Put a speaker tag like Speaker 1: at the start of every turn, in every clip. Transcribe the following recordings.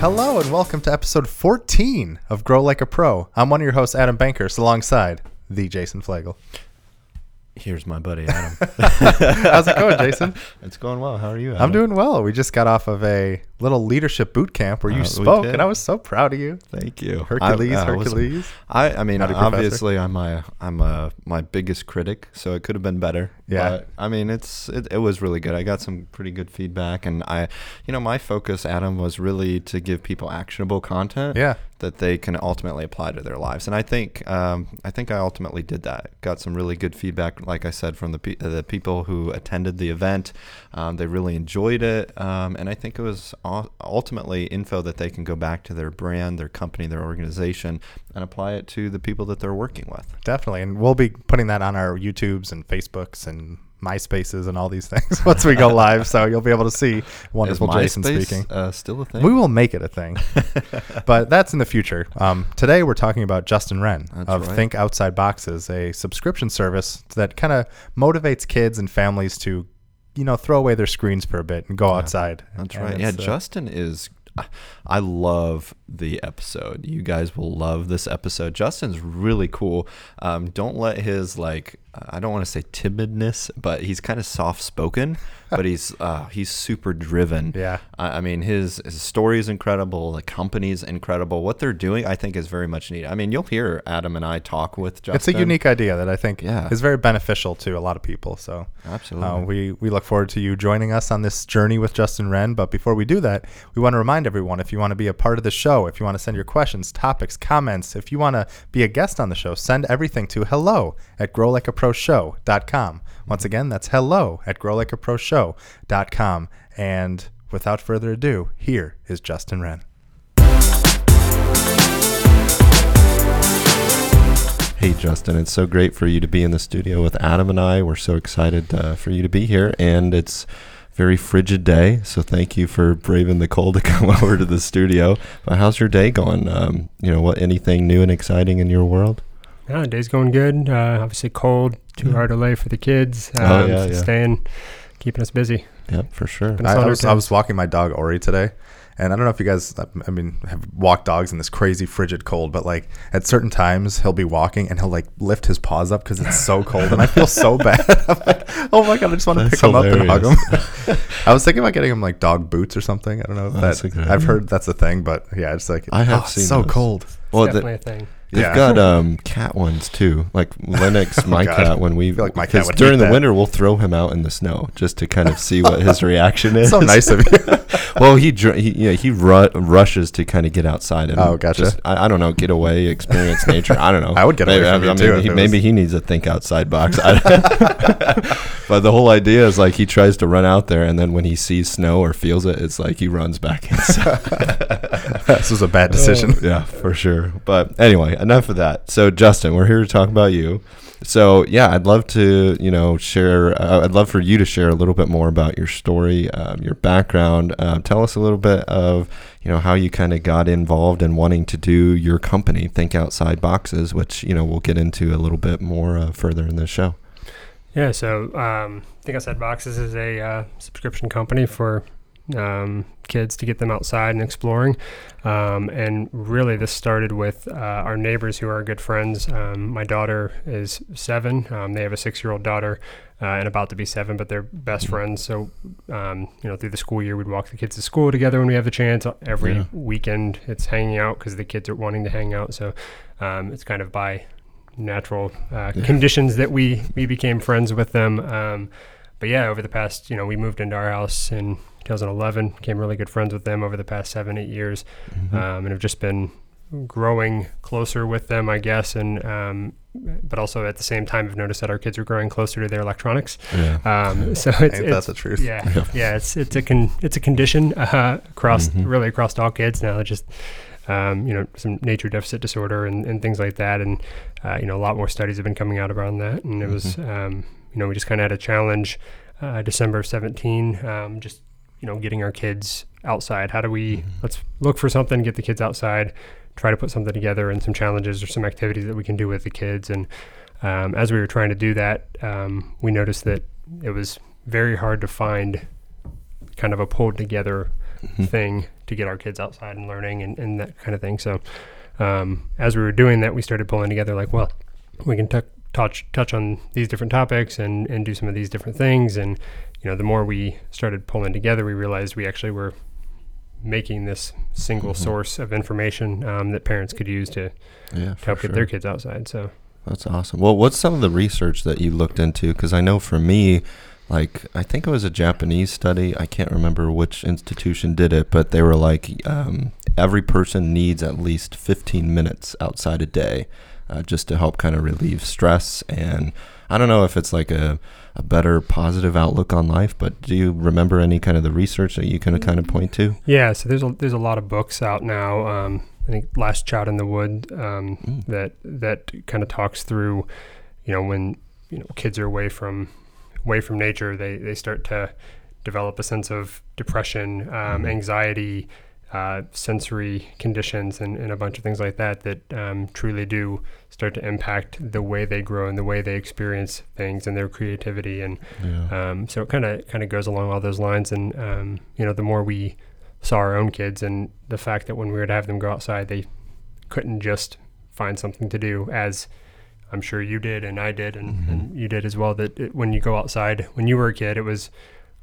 Speaker 1: Hello and welcome to episode 14 of Grow Like a Pro. I'm one of your hosts, Adam Bankers, alongside the Jason Flagel.
Speaker 2: Here's my buddy Adam.
Speaker 1: How's it going, Jason?
Speaker 2: it's going well. How are you? Adam?
Speaker 1: I'm doing well. We just got off of a little leadership boot camp where you
Speaker 2: Uh,
Speaker 1: spoke, and I was so proud of you.
Speaker 2: Thank you,
Speaker 1: Hercules,
Speaker 2: I, uh, was-
Speaker 1: Hercules.
Speaker 2: I, I mean,
Speaker 1: Professor.
Speaker 2: obviously, I'm my I'm uh, my biggest critic, so it could have been better.
Speaker 1: Yeah.
Speaker 2: But, I mean, it's it, it was really good. I got some pretty good feedback, and I, you know, my focus, Adam, was really to give people actionable content.
Speaker 1: Yeah.
Speaker 2: that they can ultimately apply to their lives. And I think um, I think I ultimately did that. Got some really good feedback, like I said, from the pe- the people who attended the event. Um, they really enjoyed it, um, and I think it was ultimately info that they can go back to their brand, their company, their organization, and apply it to the people that they're working with.
Speaker 1: Definitely. And we'll be putting that on our YouTubes and Facebooks and MySpaces and all these things once we go live. So you'll be able to see wonderful Jason speaking.
Speaker 2: Uh, still a thing.
Speaker 1: We will make it a thing, but that's in the future. Um, today we're talking about Justin Wren
Speaker 2: That's
Speaker 1: of
Speaker 2: right.
Speaker 1: Think Outside Boxes, a subscription service that kind of motivates kids and families to, you know, throw away their screens for a bit and go outside.
Speaker 2: That's
Speaker 1: And
Speaker 2: right. Yeah,
Speaker 1: uh,
Speaker 2: Justin is. I love the episode. You guys will love this episode. Justin's really cool. Um, don't let his like I don't want to say timidness, but he's kind of soft spoken, but he's uh, he's super driven.
Speaker 1: Yeah.
Speaker 2: I, I mean his his story is incredible. The company's incredible. What they're doing, I think, is very much needed. I mean, you'll hear Adam and I talk with Justin.
Speaker 1: It's a unique idea that I think
Speaker 2: Yeah.
Speaker 1: is very beneficial to a lot of people. So
Speaker 2: Absolutely.
Speaker 1: Uh, we, we look forward to you joining us on this journey with Justin Wren. But before we do that, we want to remind everyone if you want to be a part of the show, if you want to send your questions, topics, comments, if you want to be a guest on the show, send everything to hello at growlikeaproshow.com. Once again, that's hello at growlikeaproshow.com. And without further ado, here is Justin Wren.
Speaker 2: Hey, Justin, it's so great for you to be in the studio with Adam and I. We're so excited uh, for you to be here, and it's very frigid day. So thank you for braving the cold to come over to the studio. But how's your day going? Um, you know, what anything new and exciting in your world?
Speaker 3: Yeah, day's going good. Uh, obviously cold, too hard to lay for the kids. Um,
Speaker 2: Oh, yeah,
Speaker 3: so
Speaker 2: yeah.
Speaker 3: Staying, keeping us busy.
Speaker 2: Yep, for sure.
Speaker 1: I, I, was, I was walking my dog Ori today, and I don't know if you guys, I mean, have walked dogs in this crazy frigid cold, but like at certain times he'll be walking and he'll like lift his paws up because it's so cold, and I feel so bad. I'm like, oh my god, I just want to
Speaker 2: That's
Speaker 1: pick him up and hug him. I was thinking about getting him like dog boots or something. I don't know if
Speaker 2: That's
Speaker 1: that. I've heard that's a thing, but yeah, it's like
Speaker 2: I have
Speaker 1: oh, it's
Speaker 2: seen
Speaker 1: so
Speaker 2: those.
Speaker 1: cold.
Speaker 2: Well, the-
Speaker 3: Definitely a thing.
Speaker 2: They've
Speaker 1: Yeah.
Speaker 2: got um, cat ones too. Like Lennox, my
Speaker 1: Oh,
Speaker 2: cat, when we
Speaker 1: feel like my cat would
Speaker 2: during the
Speaker 1: that.
Speaker 2: winter we'll throw him out in the snow just to kind of see what his reaction is.
Speaker 1: So nice of you.
Speaker 2: well, he he yeah, he ru- rushes to kind of get outside and
Speaker 1: Oh, gotcha.
Speaker 2: just I, I don't know get away, experience nature. I don't know.
Speaker 1: I would get away
Speaker 2: maybe,
Speaker 1: from
Speaker 2: I mean,
Speaker 1: too, if
Speaker 2: he- maybe he needs a think outside box. But the whole idea is like he tries to run out there, and then when he sees snow or feels it, it's like he runs back inside.
Speaker 1: this was a bad decision.
Speaker 2: yeah, for sure. But anyway, enough of that. So, Justin, we're here to talk about you. So, yeah, I'd love to, you know, share. Uh, I'd love for you to share a little bit more about your story, um, your background. Um, tell us a little bit of, you know, how you kind of got involved in wanting to do your company, Think Outside Boxes, which you know we'll get into a little bit more uh, further in this show.
Speaker 3: Yeah, so um, Think Outside Boxes is a uh, subscription company for um, kids to get them outside and exploring. Um, and really, this started with uh, our neighbors who are good friends. Um, my daughter is seven. Um, they have a six-year-old daughter uh, and about to be seven, but they're best friends. So, um, you know, through the school year, we'd walk the kids to school together when we have the chance. Every
Speaker 2: Yeah.
Speaker 3: weekend, it's hanging out because the kids are wanting to hang out. So, um, it's kind of by natural uh,
Speaker 2: Yeah.
Speaker 3: conditions that we we became friends with them. Um, but yeah, over the past, you know, we moved into our house in 2011, became really good friends with them over the past seven, eight years,
Speaker 2: Mhm.
Speaker 3: um, and have just been growing closer with them, I guess. And um, but also at the same time, I've noticed that our kids are growing closer to their electronics.
Speaker 2: yeah.
Speaker 3: Um, so it's,
Speaker 1: Ain't that
Speaker 3: it's
Speaker 1: the truth?
Speaker 3: yeah,
Speaker 2: Yeah.
Speaker 3: yeah, it's it's a con- it's a condition uh, across
Speaker 2: Mhm.
Speaker 3: really across all kids now. Just um, you know, some nature deficit disorder and, and things like that, and uh, you know, a lot more studies have been coming out around that. And it was, um, you know, we just kind of had a challenge uh, December of seventeen, um, just you know, getting our kids outside. How do we
Speaker 2: Mhm.
Speaker 3: let's look for something, get the kids outside, try to put something together, and some challenges or some activities that we can do with the kids. And um, as we were trying to do that, um, we noticed that it was very hard to find kind of a pulled together
Speaker 2: Mhm.
Speaker 3: thing to get our kids outside and learning and, and that kind of thing. So um, as we were doing that, we started pulling together like, well, we can tuck touch touch on these different topics and and do some of these different things. And you know, the more we started pulling together, we realized we actually were making this single
Speaker 2: Mhm.
Speaker 3: source of information um, that parents could use to,
Speaker 2: Yeah,
Speaker 3: to help
Speaker 2: sure.
Speaker 3: get their kids outside. So
Speaker 2: That's awesome. Well, what's some of the research that you looked into? Because I know for me, like I think it was a Japanese study. I can't remember which institution did it, but they were like, um, every person needs at least 15 minutes outside a day, uh, just to help kind of relieve stress. And I don't know if it's like a a better positive outlook on life, but do you remember any kind of the research that you can kind of point to?
Speaker 3: yeah, so there's a there's a lot of books out now. Um, I think Last Child in the Wood um,
Speaker 2: Mm.
Speaker 3: that that kind of talks through, you know, when you know kids are away from away from nature, they they start to develop a sense of depression, um,
Speaker 2: Mhm.
Speaker 3: anxiety, uh, sensory conditions, and, and a bunch of things like that that um, truly do start to impact the way they grow and the way they experience things and their creativity and
Speaker 2: Yeah.
Speaker 3: um, so it kind of kind of goes along all those lines, and um, you know, the more we saw our own kids, and the fact that when we would have them go outside, they couldn't just find something to do, as I'm sure you did, and I did, and, and you did as well. That it, when you go outside, when you were a kid, it was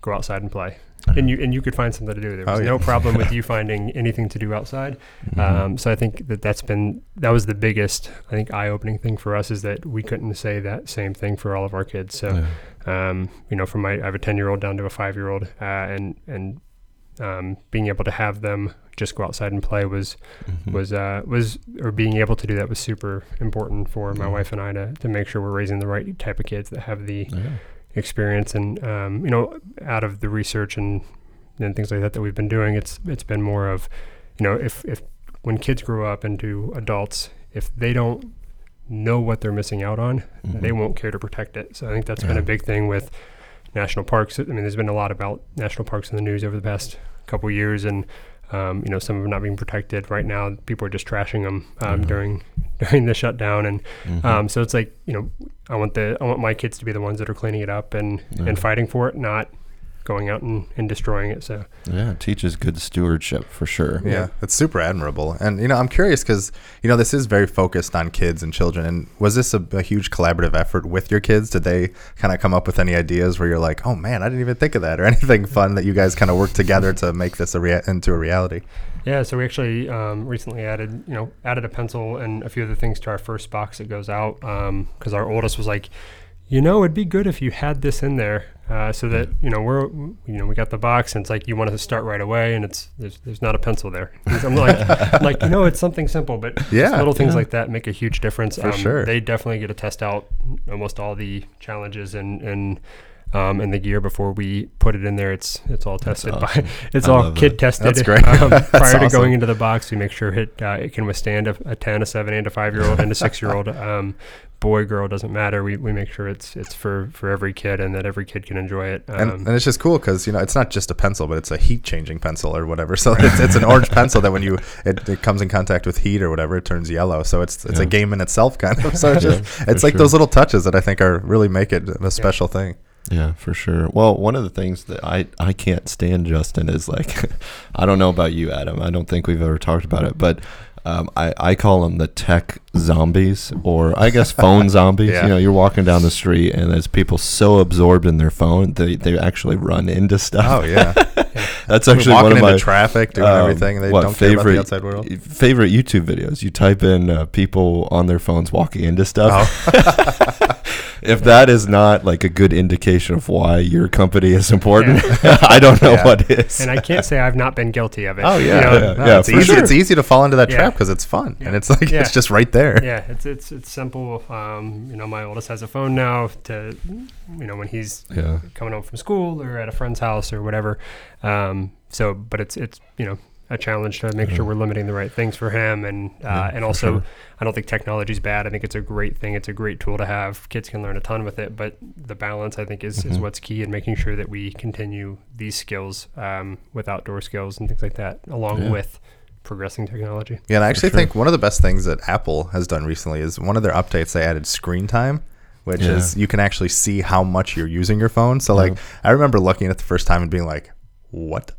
Speaker 3: go outside and play, and you and you could find something to do. There was
Speaker 1: Oh, yeah.
Speaker 3: no problem with you finding anything to do outside.
Speaker 2: Mhm.
Speaker 3: Um, so I think that that's been that was the biggest I think eye-opening thing for us is that we couldn't say that same thing for all of our kids. So
Speaker 2: Yeah.
Speaker 3: um, you know, from my I have a ten year old down to a five year old, uh, and and um, being able to have them just go outside and play was
Speaker 2: Mhm.
Speaker 3: was uh, was or being able to do that was super important for my wife and I to to make sure we're raising the right type of kids that have the
Speaker 2: Yeah.
Speaker 3: Experience and um, you know out of the research and and things like that that we've been doing it's it's been more of you know if if when kids grow up into adults if they don't know what they're missing out on they
Speaker 2: Mhm.
Speaker 3: won't care to protect it. So i think that's been a big thing with national parks. I mean there's been a lot about national parks in the news over the past couple years and um, you know some of them not being protected right now people are just trashing them um,
Speaker 2: Mhm.
Speaker 3: during during the shutdown and
Speaker 2: Mhm.
Speaker 3: um, so it's like you know, I want the I want my kids to be the ones that are cleaning it up and
Speaker 2: Yeah.
Speaker 3: and fighting for it, not going out and, and destroying it. So
Speaker 2: Yeah, it teaches good stewardship for sure.
Speaker 1: Yeah, it's super admirable. And, you know, I'm curious because, you know, this is very focused on kids and children. And was this a, a huge collaborative effort with your kids? Did they kind of come up with any ideas where you're like, oh man, I didn't even think of that or anything fun that you guys kind of worked together to make this a rea- into a reality?
Speaker 3: yeah, so we actually um, recently added you know added a pencil and a few other things to our first box that goes out because our oldest was like, you know, it'd be good if you had this in there. Uh, so that you know we're you know we got the box and it's like you want to start right away and it's there's there's not a pencil there. I'm like I'm like you know it's something simple but
Speaker 1: Yeah,
Speaker 3: little things
Speaker 2: yeah.
Speaker 3: like that make a huge difference. Um,
Speaker 1: For sure.
Speaker 3: They definitely get to test out almost all the challenges and and um, and the gear before we put it in there. It's it's all tested
Speaker 2: awesome.
Speaker 3: by it's
Speaker 2: I
Speaker 3: all kid
Speaker 2: it.
Speaker 3: tested.
Speaker 1: That's great.
Speaker 3: Um,
Speaker 1: That's
Speaker 3: prior to going into the box, we make sure it uh, it can withstand a, a ten, a seven, and a five year old and a six year old. Um, boy, girl doesn't matter. We, we make sure it's it's for, for every kid and that every kid can enjoy it. Um,
Speaker 1: And, and it's just cool because you know it's not just a pencil, but it's a heat changing pencil or whatever. So it's, it's an orange pencil that when you it, it comes in contact with heat or whatever, it turns yellow. So it's it's
Speaker 2: Yeah.
Speaker 1: a game in itself, kind of. So it's just
Speaker 2: for
Speaker 1: it's like
Speaker 2: sure.
Speaker 1: those little touches that I think are really make it a special thing.
Speaker 2: Yeah, for sure. Well, one of the things that I, I can't stand, Justin, is like, I don't know about you, Adam. I don't think we've ever talked about it, but um, I, I call them the tech zombies, or I guess phone zombies.
Speaker 1: Yeah.
Speaker 2: You know, you're walking down the street and there's people so absorbed in their phone, they, they actually run into stuff.
Speaker 1: Oh yeah,
Speaker 2: That's actually one of my
Speaker 1: traffic, doing
Speaker 2: um,
Speaker 1: everything. They
Speaker 2: what,
Speaker 1: don't care about the
Speaker 2: favorite-
Speaker 1: outside world.
Speaker 2: favorite YouTube videos. You type in uh, people on their phones walking into stuff.
Speaker 1: Oh.
Speaker 2: if that is not like a good indication of why your company is important, I don't know
Speaker 1: Yeah.
Speaker 2: what is.
Speaker 3: and I can't say I've not been guilty of it.
Speaker 1: Oh yeah,
Speaker 3: You know,
Speaker 2: Yeah,
Speaker 1: No, it's
Speaker 2: for
Speaker 1: easy.
Speaker 2: sure.
Speaker 1: It's easy to fall into that
Speaker 3: Yeah.
Speaker 1: trap because it's fun and it's like
Speaker 3: Yeah.
Speaker 1: it's just right there.
Speaker 3: yeah, it's it's it's simple. Um, you know, my oldest has a phone now. To you know, when he's
Speaker 2: yeah.
Speaker 3: coming home from school or at a friend's house or whatever. Um, so, but it's it's you know a challenge to make
Speaker 2: Yeah.
Speaker 3: sure we're limiting the right things for him, and uh,
Speaker 2: Yeah,
Speaker 3: and also
Speaker 2: sure.
Speaker 3: I don't think technology is bad. I think it's a great thing. It's a great tool to have. Kids can learn a ton with it, but the balance I think is, is
Speaker 2: Mhm.
Speaker 3: what's key in making sure that we continue these skills um, with outdoor skills and things like that, along
Speaker 2: Yeah.
Speaker 3: with progressing technology.
Speaker 1: Yeah, and I actually
Speaker 2: sure.
Speaker 1: think one of the best things that Apple has done recently is one of their updates. They added screen time, which
Speaker 2: Yeah.
Speaker 1: is you can actually see how much you're using your phone. So like, I remember looking at the first time and being like, "What?"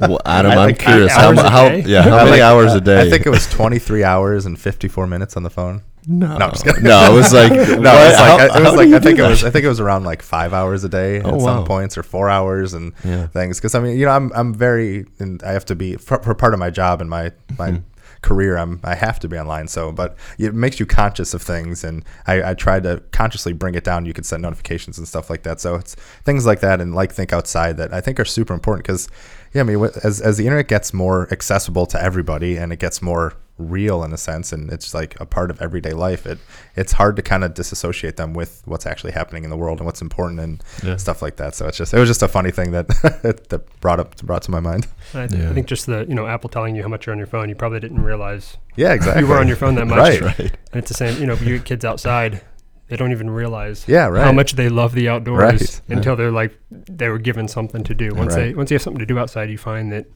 Speaker 2: Well, Adam,
Speaker 1: I
Speaker 2: I'm
Speaker 1: like-
Speaker 2: curious. How, how, yeah, how many
Speaker 1: like-
Speaker 2: hours a day?
Speaker 1: I think it was 23 hours and 54 minutes on the phone.
Speaker 2: no,
Speaker 1: No, I'm just kidding.
Speaker 2: no. It was like
Speaker 1: No,
Speaker 2: what?
Speaker 1: it was
Speaker 2: How-
Speaker 1: like, it was like I think it was? I think it was around like five hours a day
Speaker 2: Oh,
Speaker 1: at some points or four hours and
Speaker 2: Yeah.
Speaker 1: things. Because I mean, you know, I'm I'm very and I have to be for, for part of my job and my my
Speaker 2: Mm-hmm.
Speaker 1: Career. I'm I have to be online. So, but it makes you conscious of things, and I, I try to consciously bring it down. You can set notifications and stuff like that. So it's things like that and like think outside that I think are super important because yeah, I mean, as as the internet gets more accessible to everybody and it gets more real in a sense and it's like a part of everyday life it it's hard to kind of disassociate them with what's actually happening in the world and what's important and
Speaker 2: Yeah.
Speaker 1: stuff like that so it's just it was just a funny thing that that brought up brought to my mind
Speaker 3: I,
Speaker 2: Yeah.
Speaker 3: I think just the you know Apple telling you how much you're on your phone, you probably didn't realize
Speaker 1: yeah exactly
Speaker 3: you were on your phone that much.
Speaker 1: right
Speaker 2: right.
Speaker 3: And it's the same. You know, you get kids outside, they don't even realize
Speaker 1: yeah right
Speaker 3: how much they love the outdoors
Speaker 1: Right.
Speaker 3: until they're like they were given something to do. Once
Speaker 1: Right.
Speaker 3: they once you have something to do outside, you find that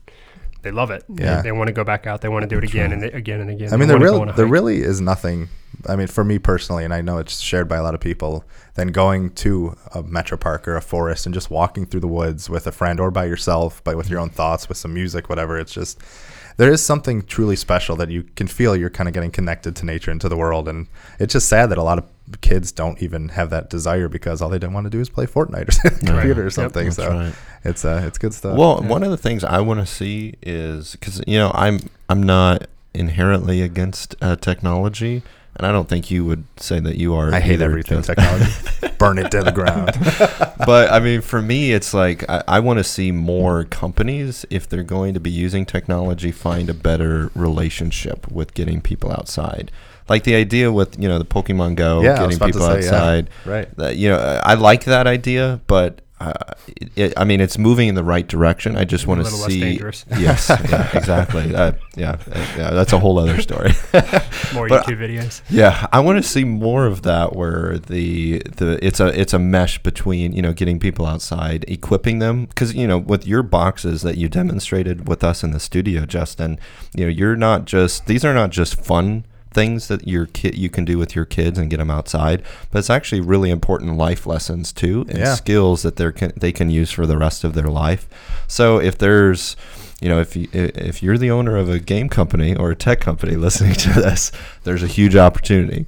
Speaker 3: they love it.
Speaker 1: Yeah.
Speaker 3: they, want to go back out. They want to do it again and they, again and again.
Speaker 1: I mean, there really, there really is nothing. I mean, for me personally, and I know it's shared by a lot of people, than going to a metro park or a forest and just walking through the woods with a friend or by yourself, but with your own thoughts, with some music, whatever. It's just there is something truly special that you can feel. You're kind of getting connected to nature and to the world, and it's just sad that a lot of kids don't even have that desire because all they don't want to do is play Fortnite or sit on the
Speaker 2: Right.
Speaker 1: computer or something.
Speaker 2: That's
Speaker 1: so
Speaker 2: right.
Speaker 1: it's uh, it's good stuff.
Speaker 2: Well,
Speaker 3: Yeah.
Speaker 2: one of the things I want to see is because you know I'm I'm not inherently against uh, technology, and I don't think you would say that you are.
Speaker 1: I hate
Speaker 2: either,
Speaker 1: everything
Speaker 2: Justin.
Speaker 1: technology. Burn it to the ground.
Speaker 2: but I mean, for me, it's like I, I want to see more companies, if they're going to be using technology, find a better relationship with getting people outside. Like the idea with you know the Pokemon Go,
Speaker 1: Yeah,
Speaker 2: getting people
Speaker 1: say, yeah.
Speaker 2: outside.
Speaker 1: right.
Speaker 2: That, you know, I like that idea, but uh, it, I mean, it's moving in the right direction. I just want to
Speaker 3: little less
Speaker 2: see.
Speaker 3: dangerous.
Speaker 2: Yes, yeah, exactly. Uh, yeah, uh, yeah, that's a whole other story.
Speaker 3: More
Speaker 2: But-
Speaker 3: YouTube videos.
Speaker 2: Yeah, I want to see more of that where the the it's a it's a mesh between you know getting people outside, equipping them because you know with your boxes that you demonstrated with us in the studio, Justin, you know you're not just these are not just fun things that your kid you can do with your kids and get them outside, but it's actually really important life lessons too and
Speaker 1: Yeah.
Speaker 2: skills that they can they can use for the rest of their life. So if there's you know, if you if you're the owner of a game company or a tech company listening to this, there's a huge opportunity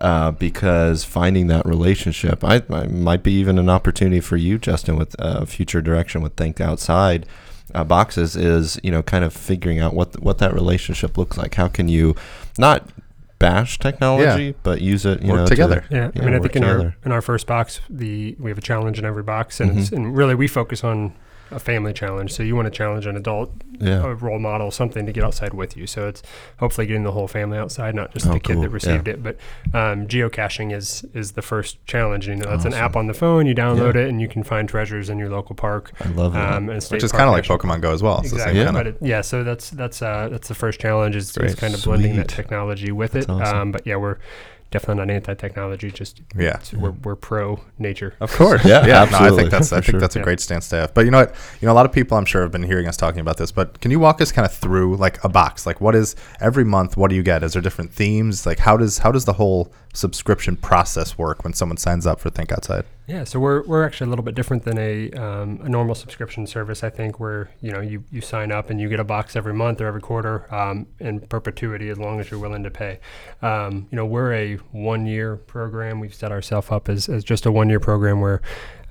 Speaker 2: uh, because finding that relationship, I, I might be even an opportunity for you, Justin, with uh, future direction with Think Outside uh, boxes is you know kind of figuring out what what that relationship looks like. How can you not bash technology, but use it you
Speaker 1: Work
Speaker 2: know
Speaker 1: together.
Speaker 3: Yeah,
Speaker 2: Yeah,
Speaker 3: I mean, I think in our in our first box, the we have a challenge in every box, and it's,
Speaker 2: Mhm.
Speaker 3: and really we focus on a family challenge. So you want to challenge an adult,
Speaker 2: yeah.
Speaker 3: a role model, something to get outside with you. So it's hopefully getting the whole family outside, not just
Speaker 2: Oh,
Speaker 3: the kid
Speaker 2: cool.
Speaker 3: that received it. But um, geocaching is is the first challenge. You know, that's an app on the phone. You download
Speaker 2: Yeah.
Speaker 3: it, and you can find treasures in your local park.
Speaker 2: I love that.
Speaker 3: Um, and state
Speaker 1: Which is kind of like Pokemon Go as well. It's the
Speaker 3: Exactly,
Speaker 1: same
Speaker 2: Yeah.
Speaker 3: but it, yeah, so that's that's uh, that's the first challenge is, is kind of blending that technology with
Speaker 2: That's
Speaker 3: it.
Speaker 2: awesome.
Speaker 3: Um, but yeah, we're definitely not anti-technology. Just
Speaker 1: Yeah.
Speaker 3: we're we're pro nature.
Speaker 1: Of course.
Speaker 2: Yeah,
Speaker 1: yeah. No, I think that's I think
Speaker 2: sure.
Speaker 1: that's a
Speaker 3: Yeah.
Speaker 1: great stance to have. But you know what? You know, a lot of people I'm sure have been hearing us talking about this. But can you walk us kind of through like a box? Like, what is every month? What do you get? Is there different themes? Like, how does how does the whole subscription process work when someone signs up for Think Outside?
Speaker 3: Yeah, so we're, we're actually a little bit different than a, um, a normal subscription service. I think where you know you, you sign up and you get a box every month or every quarter um, in perpetuity as long as you're willing to pay. Um, you know we're a one year program. We've set ourselves up as, as just a one year program where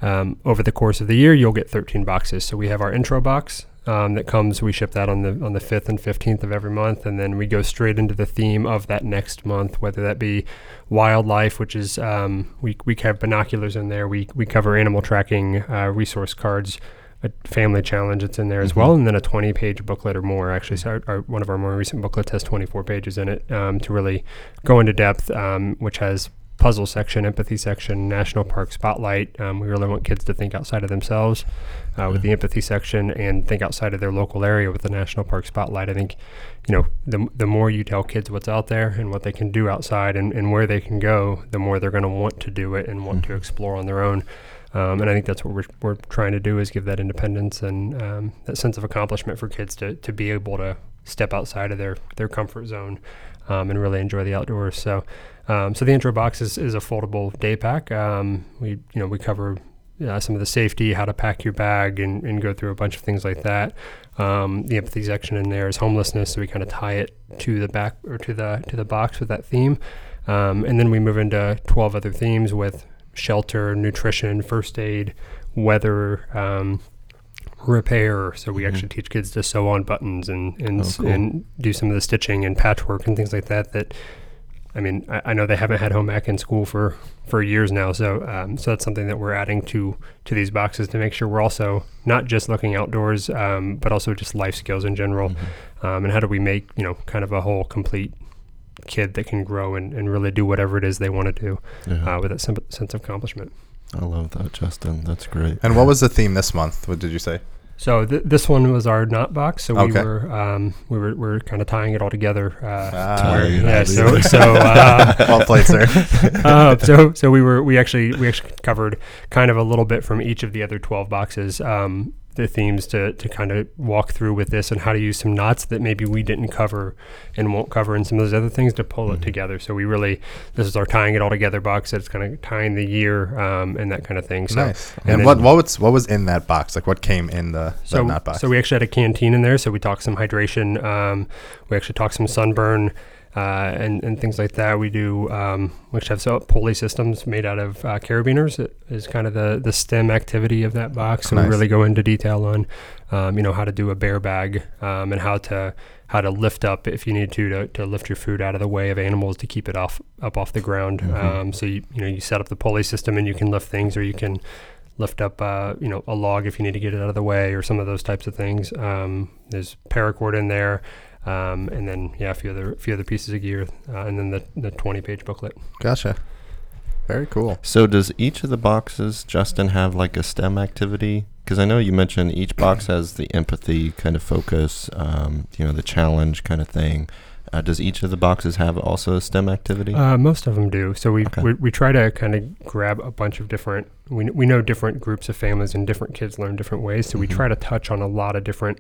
Speaker 3: um, over the course of the year you'll get 13 boxes. So we have our intro box. Um, that comes, we ship that on the on the fifth and fifteenth of every month, and then we go straight into the theme of that next month, whether that be wildlife, which is um, we we have binoculars in there. We we cover animal tracking, uh, resource cards, a family challenge that's in there as well, and then a 20 page booklet or more. Actually, so our, our, one of our more recent booklets has 24 pages in it um, to really go into depth, um, which has puzzle section, empathy section, national park spotlight. Um, we really want kids to think outside of themselves uh, with the empathy section and think outside of their local area with the national park spotlight. I think, you know, the, the more you tell kids what's out there and what they can do outside and, and where they can go, the more they're going to want to do it and want to explore on their own. Um, and I think that's what we're, we're trying to do is give that independence and um, that sense of accomplishment for kids to, to be able to step outside of their, their comfort zone um, and really enjoy the outdoors. So, um, so the intro box is, is a foldable day pack. Um, we, you know, we cover uh, some of the safety, how to pack your bag, and, and go through a bunch of things like that. Um, the empathy section in there is homelessness, so we kind of tie it to the back or to the to the box with that theme, um, and then we move into 12 other themes with shelter, nutrition, first aid, weather. Repair so we
Speaker 2: Mhm.
Speaker 3: actually teach kids to sew on buttons and and,
Speaker 2: Oh, cool.
Speaker 3: and do some of the stitching and patchwork and things like that that I mean, I, I know they haven't had home ec in school for, for years now, so um, so that's something that we're adding to to these boxes to make sure we're also not just looking outdoors, um, but also just life skills in general,
Speaker 2: Mm-hmm.
Speaker 3: um, and how do we make you know kind of a whole complete kid that can grow and, and really do whatever it is they want to do
Speaker 2: Yeah.
Speaker 3: uh, with sim- sense of accomplishment.
Speaker 2: I love that, Justin. That's great.
Speaker 1: And what was the theme this month? What did you say?
Speaker 3: So th- this one was our knot box. So we were um, we were we're kind of tying it all together. Uh,
Speaker 1: Ah,
Speaker 3: where-
Speaker 2: yeah,
Speaker 3: yeah. So
Speaker 2: see.
Speaker 3: so uh,
Speaker 1: well played, sir.
Speaker 3: uh, so so we were we actually we actually covered kind of a little bit from each of the other 12 boxes um, the themes to, to kind of walk through with this and how to use some knots that maybe we didn't cover and won't cover and some of those other things to pull it
Speaker 2: Mhm.
Speaker 3: together so we really this is our tying it all together box that's kind of tying the year um, and that kind of thing so
Speaker 1: nice.
Speaker 3: and
Speaker 1: And, what what was what was in that box? Like what came in the,
Speaker 3: so,
Speaker 1: nut box?
Speaker 3: so we actually had a canteen in there. So we talked some hydration. Um, we actually talked some sunburn uh, and, and things like that. We do, um, actually have so pulley systems made out of uh, carabiners. It is kind of the, the STEM activity of that box. So
Speaker 1: Nice.
Speaker 3: we really go into detail on, um, you know, how to do a bear bag um, and how to how to lift up if you need to, to to lift your food out of the way of animals to keep it off up off the ground.
Speaker 2: Mhm.
Speaker 3: Um, so you you know you set up the pulley system and you can lift things or you can lift up uh, you know a log if you need to get it out of the way or some of those types of things. Um, there's paracord in there, um, and then yeah, a few other few other pieces of gear, uh, and then the the 20 page booklet.
Speaker 1: gotcha. Very cool.
Speaker 2: So does each of the boxes, Justin, have like a STEM activity? Because I know you mentioned each box has the empathy kind of focus, um, you know, the challenge kind of thing. Uh, does each of the boxes have also a STEM activity?
Speaker 3: Uh, most of them do. So we,
Speaker 2: Okay.
Speaker 3: we we try to kind of grab a bunch of different. We we know different groups of families and different kids learn different ways. So we
Speaker 2: Mhm.
Speaker 3: try to touch on a lot of different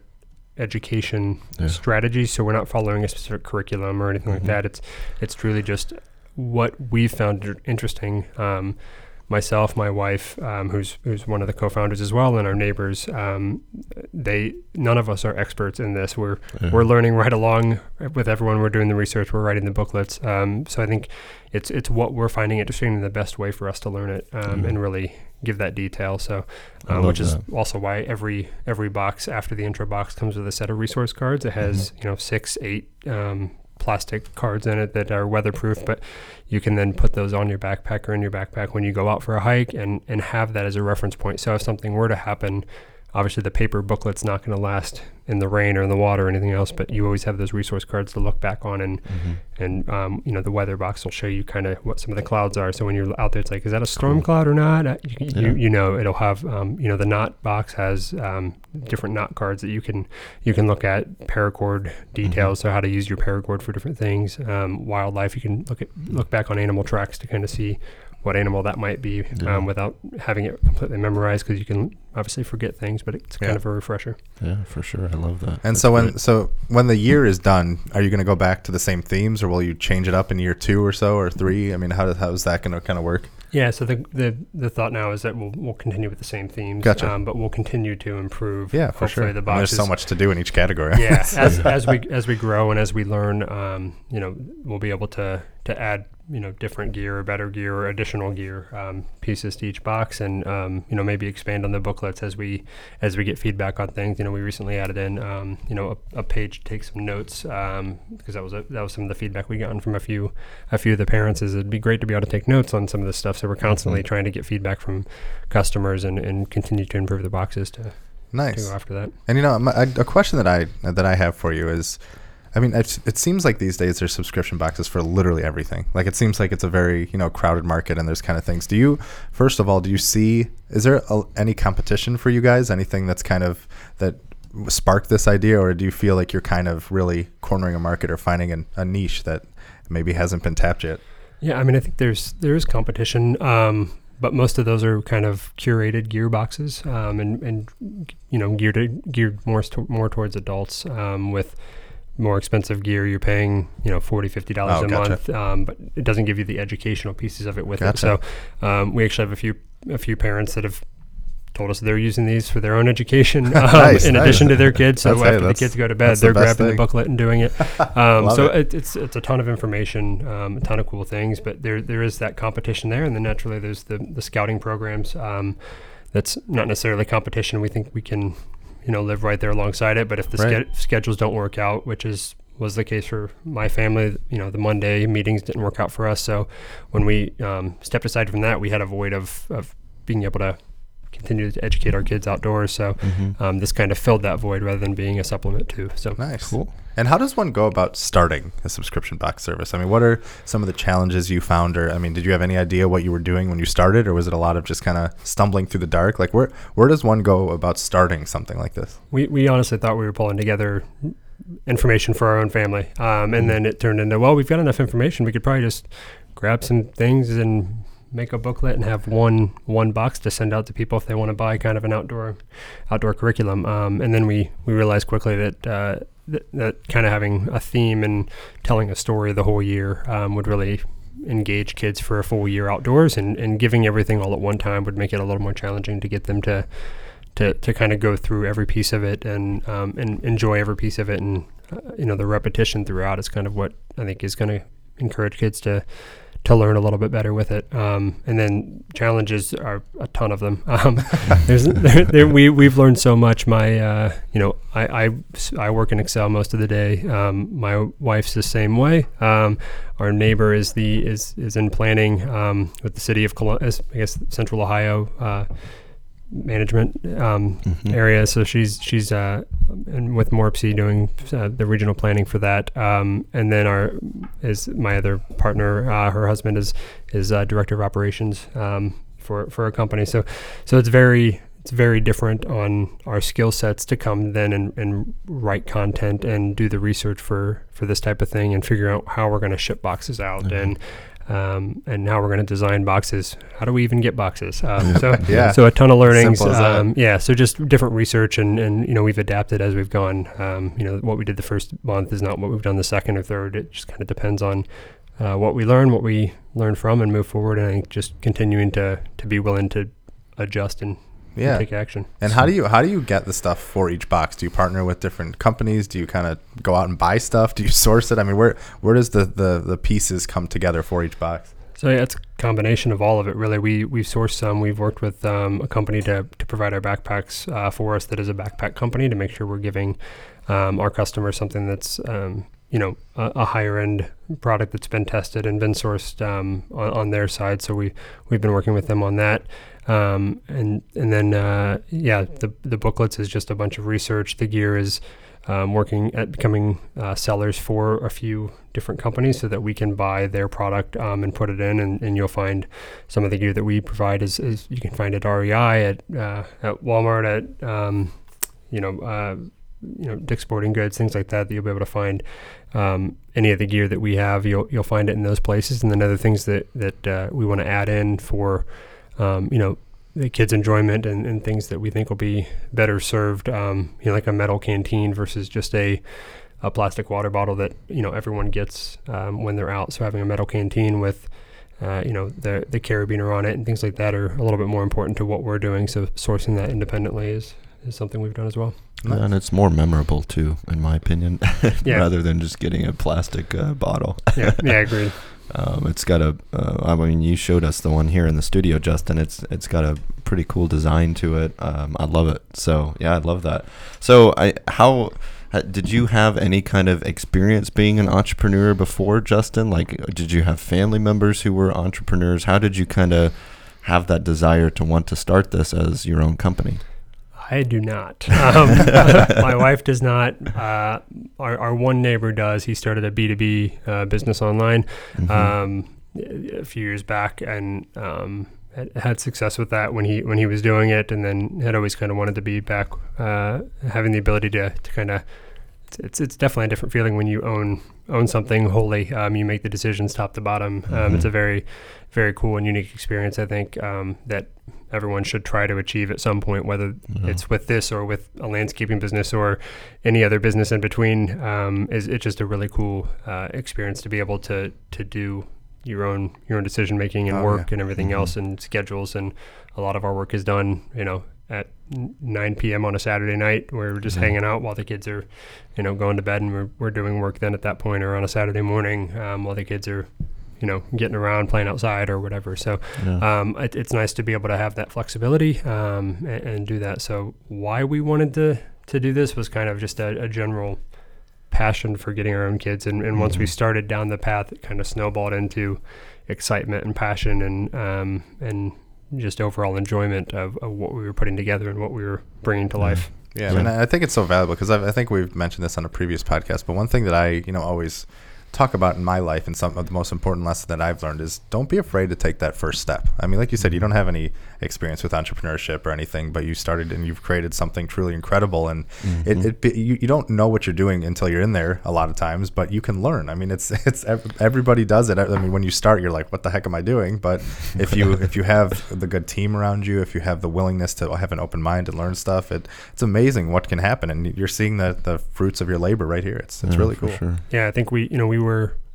Speaker 3: education
Speaker 2: Yeah.
Speaker 3: strategies. So we're not following a specific curriculum or anything
Speaker 2: Mhm.
Speaker 3: like that. It's it's truly just what we've found interesting. Um, myself, my wife, um, who's who's one of the co-founders as well, and our neighbors. Um, they none of us are experts in this. We're
Speaker 2: Yeah.
Speaker 3: we're learning right along with everyone. We're doing the research. We're writing the booklets. Um, so I think it's it's what we're finding interesting and the best way for us to learn it um,
Speaker 2: Mhm.
Speaker 3: and really give that detail. So, um, which is
Speaker 2: that.
Speaker 3: also why every every box after the intro box comes with a set of resource cards. It has
Speaker 2: Mm-hmm.
Speaker 3: you know six, eight um, plastic cards in it that are weatherproof, but you can then put those on your backpack or in your backpack when you go out for a hike and and have that as a reference point. So if something were to happen. Obviously, the paper booklet's not going to last in the rain or in the water or anything else, but you always have those resource cards to look back on, and
Speaker 2: Mhm.
Speaker 3: and um, you know the weather box will show you kind of what some of the clouds are. So when you're out there, it's like, is that a storm
Speaker 2: Cool.
Speaker 3: cloud or not? Uh, You,
Speaker 2: Yeah.
Speaker 3: you, you know, it'll have um, you know the knot box has um, different knot cards that you can you can look at paracord details, so how to use your paracord for different things. Um, wildlife, you can look at look back on animal tracks to kind of see what animal that might be
Speaker 2: Yeah.
Speaker 3: um, without having it completely memorized because you can obviously forget things, but it's kind
Speaker 1: Yeah.
Speaker 3: of a refresher.
Speaker 2: Yeah, for sure. I love that.
Speaker 1: And
Speaker 2: That's
Speaker 1: so when
Speaker 2: great.
Speaker 1: so when the year is done, are you going to go back to the same themes, or will you change it up in year two or so or three? I mean, how does how is that going to kind of work?
Speaker 3: Yeah, so the, the the thought now is that we'll we'll continue with the same themes,
Speaker 1: Gotcha.
Speaker 3: um, but we'll continue to improve.
Speaker 1: Yeah, for sure.
Speaker 3: The
Speaker 1: I mean, there's so much to do in each category.
Speaker 3: yeah, as, as we as we grow and as we learn, um, you know, we'll be able to to add you know different gear or better gear or additional gear um, pieces to each box, and um, you know maybe expand on the booklets as we as we get feedback on things. You know, we recently added in um, you know a, a page to take some notes because that was a, that was some of the feedback we gotten from a few a few of the parents. Is it'd be great to be able to take notes on some of this stuff. So we're constantly
Speaker 2: Mhm.
Speaker 3: trying to get feedback from customers and, and continue to improve the boxes to, to
Speaker 1: nice.
Speaker 3: go after that.
Speaker 1: And you know, a question that I that I have for you is, I mean, it seems like these days there's subscription boxes for literally everything. Like it seems like it's a very you know crowded market, and there's kind of things. Do you, first of all, do you see? Is there a, any competition for you guys? Anything that's kind of that sparked this idea, or do you feel like you're kind of really cornering a market or finding an, a niche that maybe hasn't been tapped yet?
Speaker 3: Yeah, I mean, I think there's there is competition, um, but most of those are kind of curated gear boxes, um, and and you know geared geared more more towards adults um, with more expensive gear. You're paying you know 40 50 dollars
Speaker 1: Oh,
Speaker 3: a
Speaker 1: gotcha.
Speaker 3: month, um, but it doesn't give you the educational pieces of it with
Speaker 1: Gotcha.
Speaker 3: it. So um, we actually have a few a few parents that have told us they're using these for their own education um,
Speaker 1: Nice,
Speaker 3: in
Speaker 1: nice.
Speaker 3: addition to their kids. So
Speaker 1: That's- hey,
Speaker 3: after the kids go to bed, they're
Speaker 1: best
Speaker 3: grabbing
Speaker 1: thing.
Speaker 3: the booklet and doing it. Um, so
Speaker 1: it.
Speaker 3: it. it's it's a ton of information, um, a ton of cool things. But there there is that competition there, and then naturally there's the the scouting programs. Um, that's not necessarily competition. We think we can, you know, live right there alongside it. But if the
Speaker 1: Right.
Speaker 3: ske- schedules don't work out, which is was the case for my family, you know, the Monday meetings didn't work out for us. So when we um, stepped aside from that, we had a void of of being able to continue to educate our kids outdoors. So
Speaker 2: Mm-hmm.
Speaker 3: um, this kind of filled that void rather than being a supplement too. So
Speaker 1: Nice.
Speaker 2: Cool.
Speaker 1: And how does one go about starting a subscription box service? I mean, what are some of the challenges you found, or I mean, did you have any idea what you were doing when you started, or was it a lot of just kind of stumbling through the dark? Like, where where does one go about starting something like this?
Speaker 3: we, we honestly thought we were pulling together information for our own family. Um,
Speaker 1: Mm-hmm.
Speaker 3: and then it turned into, well, we've got enough information. We could probably just grab some things and make a booklet and have one one box to send out to people if they want to buy kind of an outdoor outdoor curriculum. Um, and then we, we realized quickly that uh, that, kind of having a theme and telling a story the whole year um, would really engage kids for a full year outdoors and, and giving everything all at one time would make it a little more challenging to get them to to, to kind of go through every piece of it and um, and enjoy every piece of it and uh, you know the repetition throughout is kind of what I think is going to encourage kids to to learn a little bit better with it. Um, and then challenges are a ton of them. Um, there's there, there, we we've learned so much. My uh, you know I, I I work in Excel most of the day. Um, my wife's the same way. Um, our neighbor is the is is in planning um, with the city of I guess Central Ohio. Uh, management um,
Speaker 2: Mhm.
Speaker 3: area. So she's she's uh, and with MORPC doing uh, the regional planning for that. Um, and then our is my other partner. Uh, her husband is is uh, director of operations um, for for a company. So so it's very it's very different on our skill sets to come then and, and write content and do the research for for this type of thing and figure out how we're going to ship boxes out
Speaker 2: Mhm.
Speaker 3: and um, and now we're going to design boxes. How do we even get boxes? Um, so
Speaker 1: Yeah.
Speaker 3: so a ton of learnings.
Speaker 1: Simple as that.
Speaker 3: Um, yeah. So just different research and, and, you know, we've adapted as we've gone. Um, you know, what we did the first month is not what we've done the second or third. It just kind of depends on uh, what we learn, what we learn from and move forward. And I think just continuing to, to be willing to adjust and
Speaker 1: Yeah.
Speaker 3: take action.
Speaker 1: And how do you how do you get the stuff for each box? Do you partner with different companies? Do you kind of go out and buy stuff? Do you source it? I mean, where where does the, the, the pieces come together for each box?
Speaker 3: So yeah, it's a combination of all of it. Really, we we've sourced some. We've worked with um, a company to to provide our backpacks uh, for us. That is a backpack company to make sure we're giving um, our customers something that's um, you know a, a higher end product that's been tested and been sourced um, on, on their side. So we we've been working with them on that. Um, and and then uh, yeah, the the booklets is just a bunch of research. The gear is um, working at becoming uh, sellers for a few different companies so that we can buy their product um, and put it in. And, and you'll find some of the gear that we provide is, is you can find at REI, at, uh, at Walmart, at, um, you know, uh, you know, Dick's Sporting Goods, things like that, that you'll be able to find um, any of the gear that we have. You'll, you'll find it in those places. And then other things that, that uh, we want to add in for, um, you know, the kids' enjoyment and, and things that we think will be better served, um, you know, like a metal canteen versus just a, a plastic water bottle that you know everyone gets um, when they're out. So having a metal canteen with uh, you know the the carabiner on it and things like that are a little bit more important to what we're doing. So sourcing that independently is is something we've done as well.
Speaker 2: And it's more memorable too, in my opinion,
Speaker 3: Yeah.
Speaker 2: rather than just getting a plastic uh, bottle.
Speaker 3: Yeah, yeah, agreed.
Speaker 2: Um, it's got a. Uh, I mean, you showed us the one here in the studio, Justin. It's it's got a pretty cool design to it. Um, I love it. So yeah, I love that. So I how. Did you have any kind of experience being an entrepreneur before, Justin? Like, did you have family members who were entrepreneurs? How did you kind of have that desire to want to start this as your own company?
Speaker 3: I do not. Um, my wife does not. Uh, our, our one neighbor does. He started a B2B uh, business online
Speaker 2: Mhm.
Speaker 3: um, a few years back and um, had, had success with that when he when he was doing it, and then had always kind of wanted to be back, uh, having the ability to, to kind of. It's, it's it's definitely a different feeling when you own own something wholly. Um, you make the decisions top to bottom. Um, It's
Speaker 2: Mhm.
Speaker 3: a very very cool and unique experience. I think um, that everyone should try to achieve at some point, whether
Speaker 2: Yeah.
Speaker 3: it's with this or with a landscaping business or any other business in between. Um, is it's just a really cool uh, experience to be able to to do your own your own decision making and
Speaker 1: Oh,
Speaker 3: work
Speaker 1: yeah.
Speaker 3: and everything
Speaker 2: Mhm.
Speaker 3: else and schedules and a lot of our work is done you know at 9 p.m. on a Saturday night where we're just
Speaker 2: Mhm.
Speaker 3: hanging out while the kids are, you know, going to bed and we're, we're doing work then at that point or on a Saturday morning um, while the kids are, you know, getting around playing outside or whatever. So
Speaker 2: Yeah.
Speaker 3: um, it, it's nice to be able to have that flexibility um, and, and do that. So why we wanted to to do this was kind of just a, a general passion for getting our own kids, and, and once we
Speaker 2: Mhm.
Speaker 3: started down the path, it kind of snowballed into excitement and passion and um, and just overall enjoyment of, of what we were putting together and what we were bringing to
Speaker 2: Yeah.
Speaker 3: life.
Speaker 1: Yeah,
Speaker 2: Yeah.
Speaker 1: and I think it's so valuable because I, I think we've mentioned this on a previous podcast. But one thing that I, you know, always talk about in my life and some of the most important lesson that I've learned is don't be afraid to take that first step. I mean, like you said, you don't have any experience with entrepreneurship or anything, but you started and you've created something truly incredible. And it,
Speaker 2: Mhm.
Speaker 1: it be- you, you don't know what you're doing until you're in there a lot of times, but you can learn. I mean, it's it's everybody does it. I mean, when you start, you're like, what the heck am I doing? But if you if you have the good team around you, if you have the willingness to have an open mind and learn stuff, it it's amazing what can happen, and you're seeing the the fruits of your labor right here. It's it's
Speaker 2: Yeah,
Speaker 1: really cool.
Speaker 2: Sure.
Speaker 3: Yeah, I think we you know we were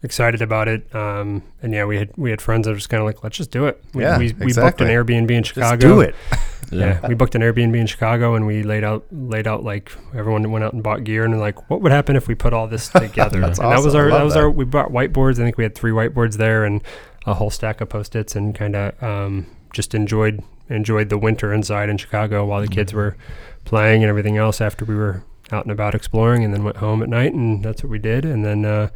Speaker 3: excited about it, um, and yeah, we had we had friends that were just kind of like, let's just do it. We,
Speaker 1: Yeah,
Speaker 3: we, we booked an Airbnb in Chicago.
Speaker 1: Just do it.
Speaker 3: Yeah. we booked an Airbnb in Chicago and we laid out laid out like everyone went out and bought gear and like what would happen if we put all this together.
Speaker 2: That's
Speaker 3: and that was our that was
Speaker 1: that.
Speaker 3: our we brought whiteboards. I think we had three whiteboards there and a whole stack of post its and kind of um, just enjoyed enjoyed the winter inside in Chicago while the
Speaker 1: Mm-hmm.
Speaker 3: kids were playing and everything else after we were out and about exploring and then went home at night and that's what we did and then uh,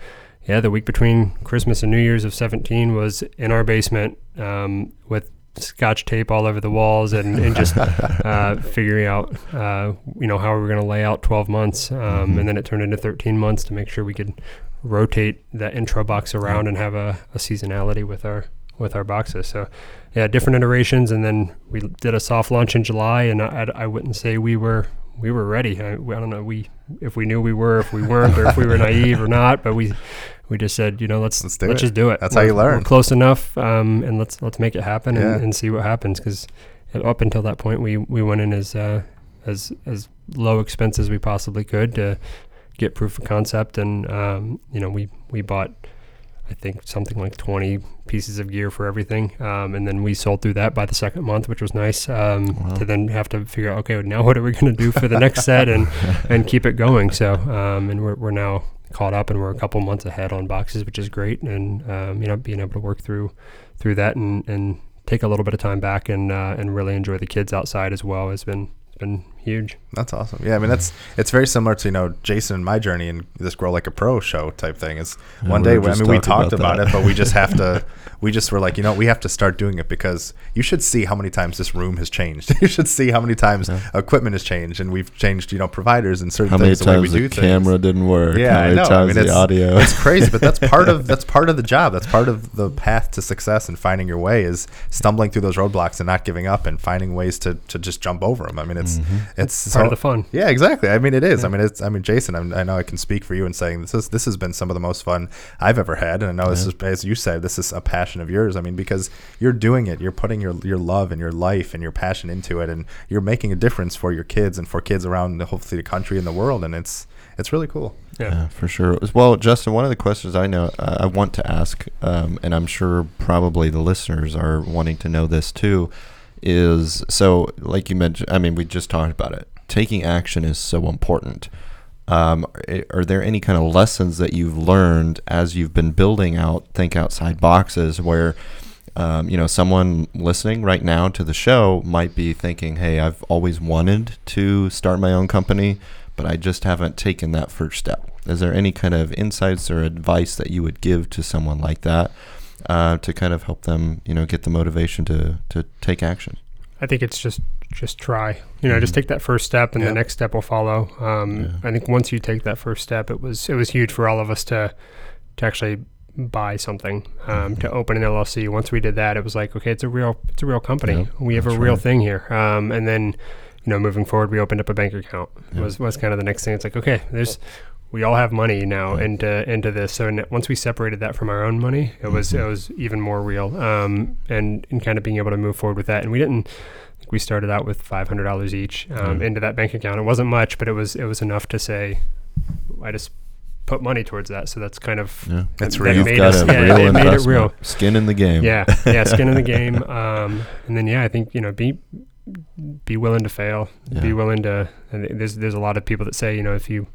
Speaker 3: yeah the week between Christmas and New Year's of 17 was in our basement um, with scotch tape all over the walls and, and just uh, figuring out, uh, you know, how we were going to lay out 12 months. Um,
Speaker 2: Mhm.
Speaker 3: And then it turned into 13 months to make sure we could rotate that intro box around and have a, a seasonality with our with our boxes. So, yeah, different iterations. And then we did a soft launch in July, and I, I wouldn't say we were we were ready. I, I don't know we if we knew we were, if we weren't, or if we were naive or not. But we we just said, you know, let's
Speaker 1: Let's do
Speaker 3: let's just do it.
Speaker 1: That's how
Speaker 3: We're-
Speaker 1: you learn.
Speaker 3: We're close enough, um, and let's let's make it happen
Speaker 1: Yeah.
Speaker 3: and, and see what happens. Because up until that point, we we went in as uh, as as low expense as we possibly could to get proof of concept, and um, you know, we we bought. I think something like 20 pieces of gear for everything. Um, and then we sold through that by the second month, which was nice. Um,
Speaker 2: Wow.
Speaker 3: To then have to figure out, okay, now what are we going to do for the next set and, and keep it going. So, um, and we're, we're now caught up and we're a couple months ahead on boxes, which is great. And, um, you know, being able to work through, through that and, and take a little bit of time back and, uh, and really enjoy the kids outside as well has been, been huge.
Speaker 1: That's awesome. Yeah, I mean that's it's very similar to you know Jason and my journey and this grow like a pro show type thing. Is
Speaker 2: Yeah,
Speaker 1: one day I mean we talked
Speaker 2: about
Speaker 1: about, it, but we just have to. We just were like, you know, we have to start doing it because you should see how many times this room has changed. you should see how many times
Speaker 2: Yeah.
Speaker 1: equipment has changed, and we've changed, you know, providers and certain
Speaker 2: How many
Speaker 1: things the way we
Speaker 2: times
Speaker 1: do
Speaker 2: the
Speaker 1: things.
Speaker 2: camera didn't work?
Speaker 1: Yeah,
Speaker 2: How
Speaker 1: I
Speaker 2: many
Speaker 1: know. I
Speaker 2: times
Speaker 1: mean,
Speaker 2: the
Speaker 1: it's-
Speaker 2: audio?
Speaker 1: it's crazy, but that's part of that's part of the job. That's part of the path to success and finding your way is stumbling through those roadblocks and not giving up and finding ways to, to just jump over them. I mean, it's
Speaker 2: Mhm.
Speaker 1: It's
Speaker 3: Part
Speaker 1: so-
Speaker 3: of the fun.
Speaker 1: yeah, exactly. I mean, it is. I mean, it's. I mean, Jason. I'm, I know I can speak for you in saying this is this has been some of the most fun I've ever had, and I know this is, as you said, this is a passion of yours. I mean, because you're doing it, you're putting your your love and your life and your passion into it, and you're making a difference for your kids and for kids around the hopefully the country and the world, and it's it's really cool.
Speaker 3: Yeah.
Speaker 2: Yeah, for sure. As Well, Justin, one of the questions I know uh, I want to ask, um, and I'm sure probably the listeners are wanting to know this too, is so like you mentioned. I mean, we just talked about it. Taking action is so important. Um, are- there any kind of lessons that you've learned as you've been building out Think Outside Boxes where um, you know, someone listening right now to the show might be thinking, "Hey, I've always wanted to start my own company, but I just haven't taken that first step." Is there any kind of insights or advice that you would give to someone like that uh, to kind of help them, you know, get the motivation to to take action?
Speaker 3: I think it's just just try. You know, just
Speaker 2: Mhm.
Speaker 3: take that first step, and
Speaker 1: Yeah.
Speaker 3: the next step will follow. Um,
Speaker 2: Yeah.
Speaker 3: I think once you take that first step, it was it was huge for all of us to to actually buy something, um, to open an LLC. Once we did that, it was like, okay, it's a real it's a real company.
Speaker 2: Yeah,
Speaker 3: we have a real
Speaker 2: right.
Speaker 3: thing here. Um, and then, you know, moving forward, we opened up a bank account. Was was kind of the next thing. It's like, okay, there's we all have money now
Speaker 2: Yeah.
Speaker 3: into into this. So once we separated that from our own money, it was
Speaker 2: Mhm.
Speaker 3: it was even more real. Um, and and kind of being able to move forward with that. And we didn't. We started out with five hundred dollars each um,
Speaker 2: Yeah.
Speaker 3: into that bank account. It wasn't much, but it was it was enough to say, I just put money towards that. So that's kind of
Speaker 2: Yeah,
Speaker 1: It's
Speaker 3: that
Speaker 1: real.
Speaker 2: You've
Speaker 3: made us- yeah,
Speaker 2: real
Speaker 3: it made it real.
Speaker 2: skin in the game.
Speaker 3: yeah, yeah, skin in the game. Um, and then yeah, I think you know, be be willing to fail,
Speaker 2: Yeah.
Speaker 3: be willing to. And there's there's a lot of people that say, you know, if you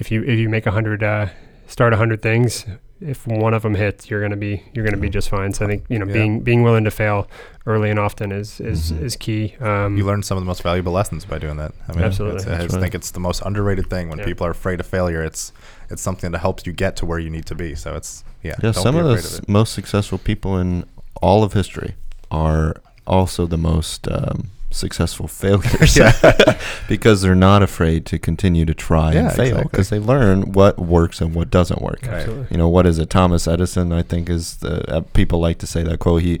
Speaker 3: if you if you make a hundred uh, start a hundred things, if one of them hits, you're gonna be you're gonna be
Speaker 2: Mhm.
Speaker 3: just fine. So I think you know
Speaker 1: Yeah.
Speaker 3: being being willing to fail early and often is is
Speaker 2: Mhm.
Speaker 3: is key. Um,
Speaker 1: you learn some of the most valuable lessons by doing that. I mean,
Speaker 3: Absolutely.
Speaker 1: it's- I just
Speaker 2: right.
Speaker 1: think it's the most underrated thing when
Speaker 3: Yeah.
Speaker 1: people are afraid of failure. It's it's something that helps you get to where you need to be. So it's yeah.
Speaker 2: Yeah, some of the
Speaker 1: afraid
Speaker 2: s-
Speaker 1: it.
Speaker 2: most successful people in all of history are also the most um, successful failures because they're not afraid to continue to try
Speaker 1: Yeah,
Speaker 2: and fail
Speaker 1: exactly.
Speaker 2: because they learn what works and what doesn't work.
Speaker 1: Right.
Speaker 2: You know, what is it? Thomas Edison, I think, is the uh, people like to say that quote. He,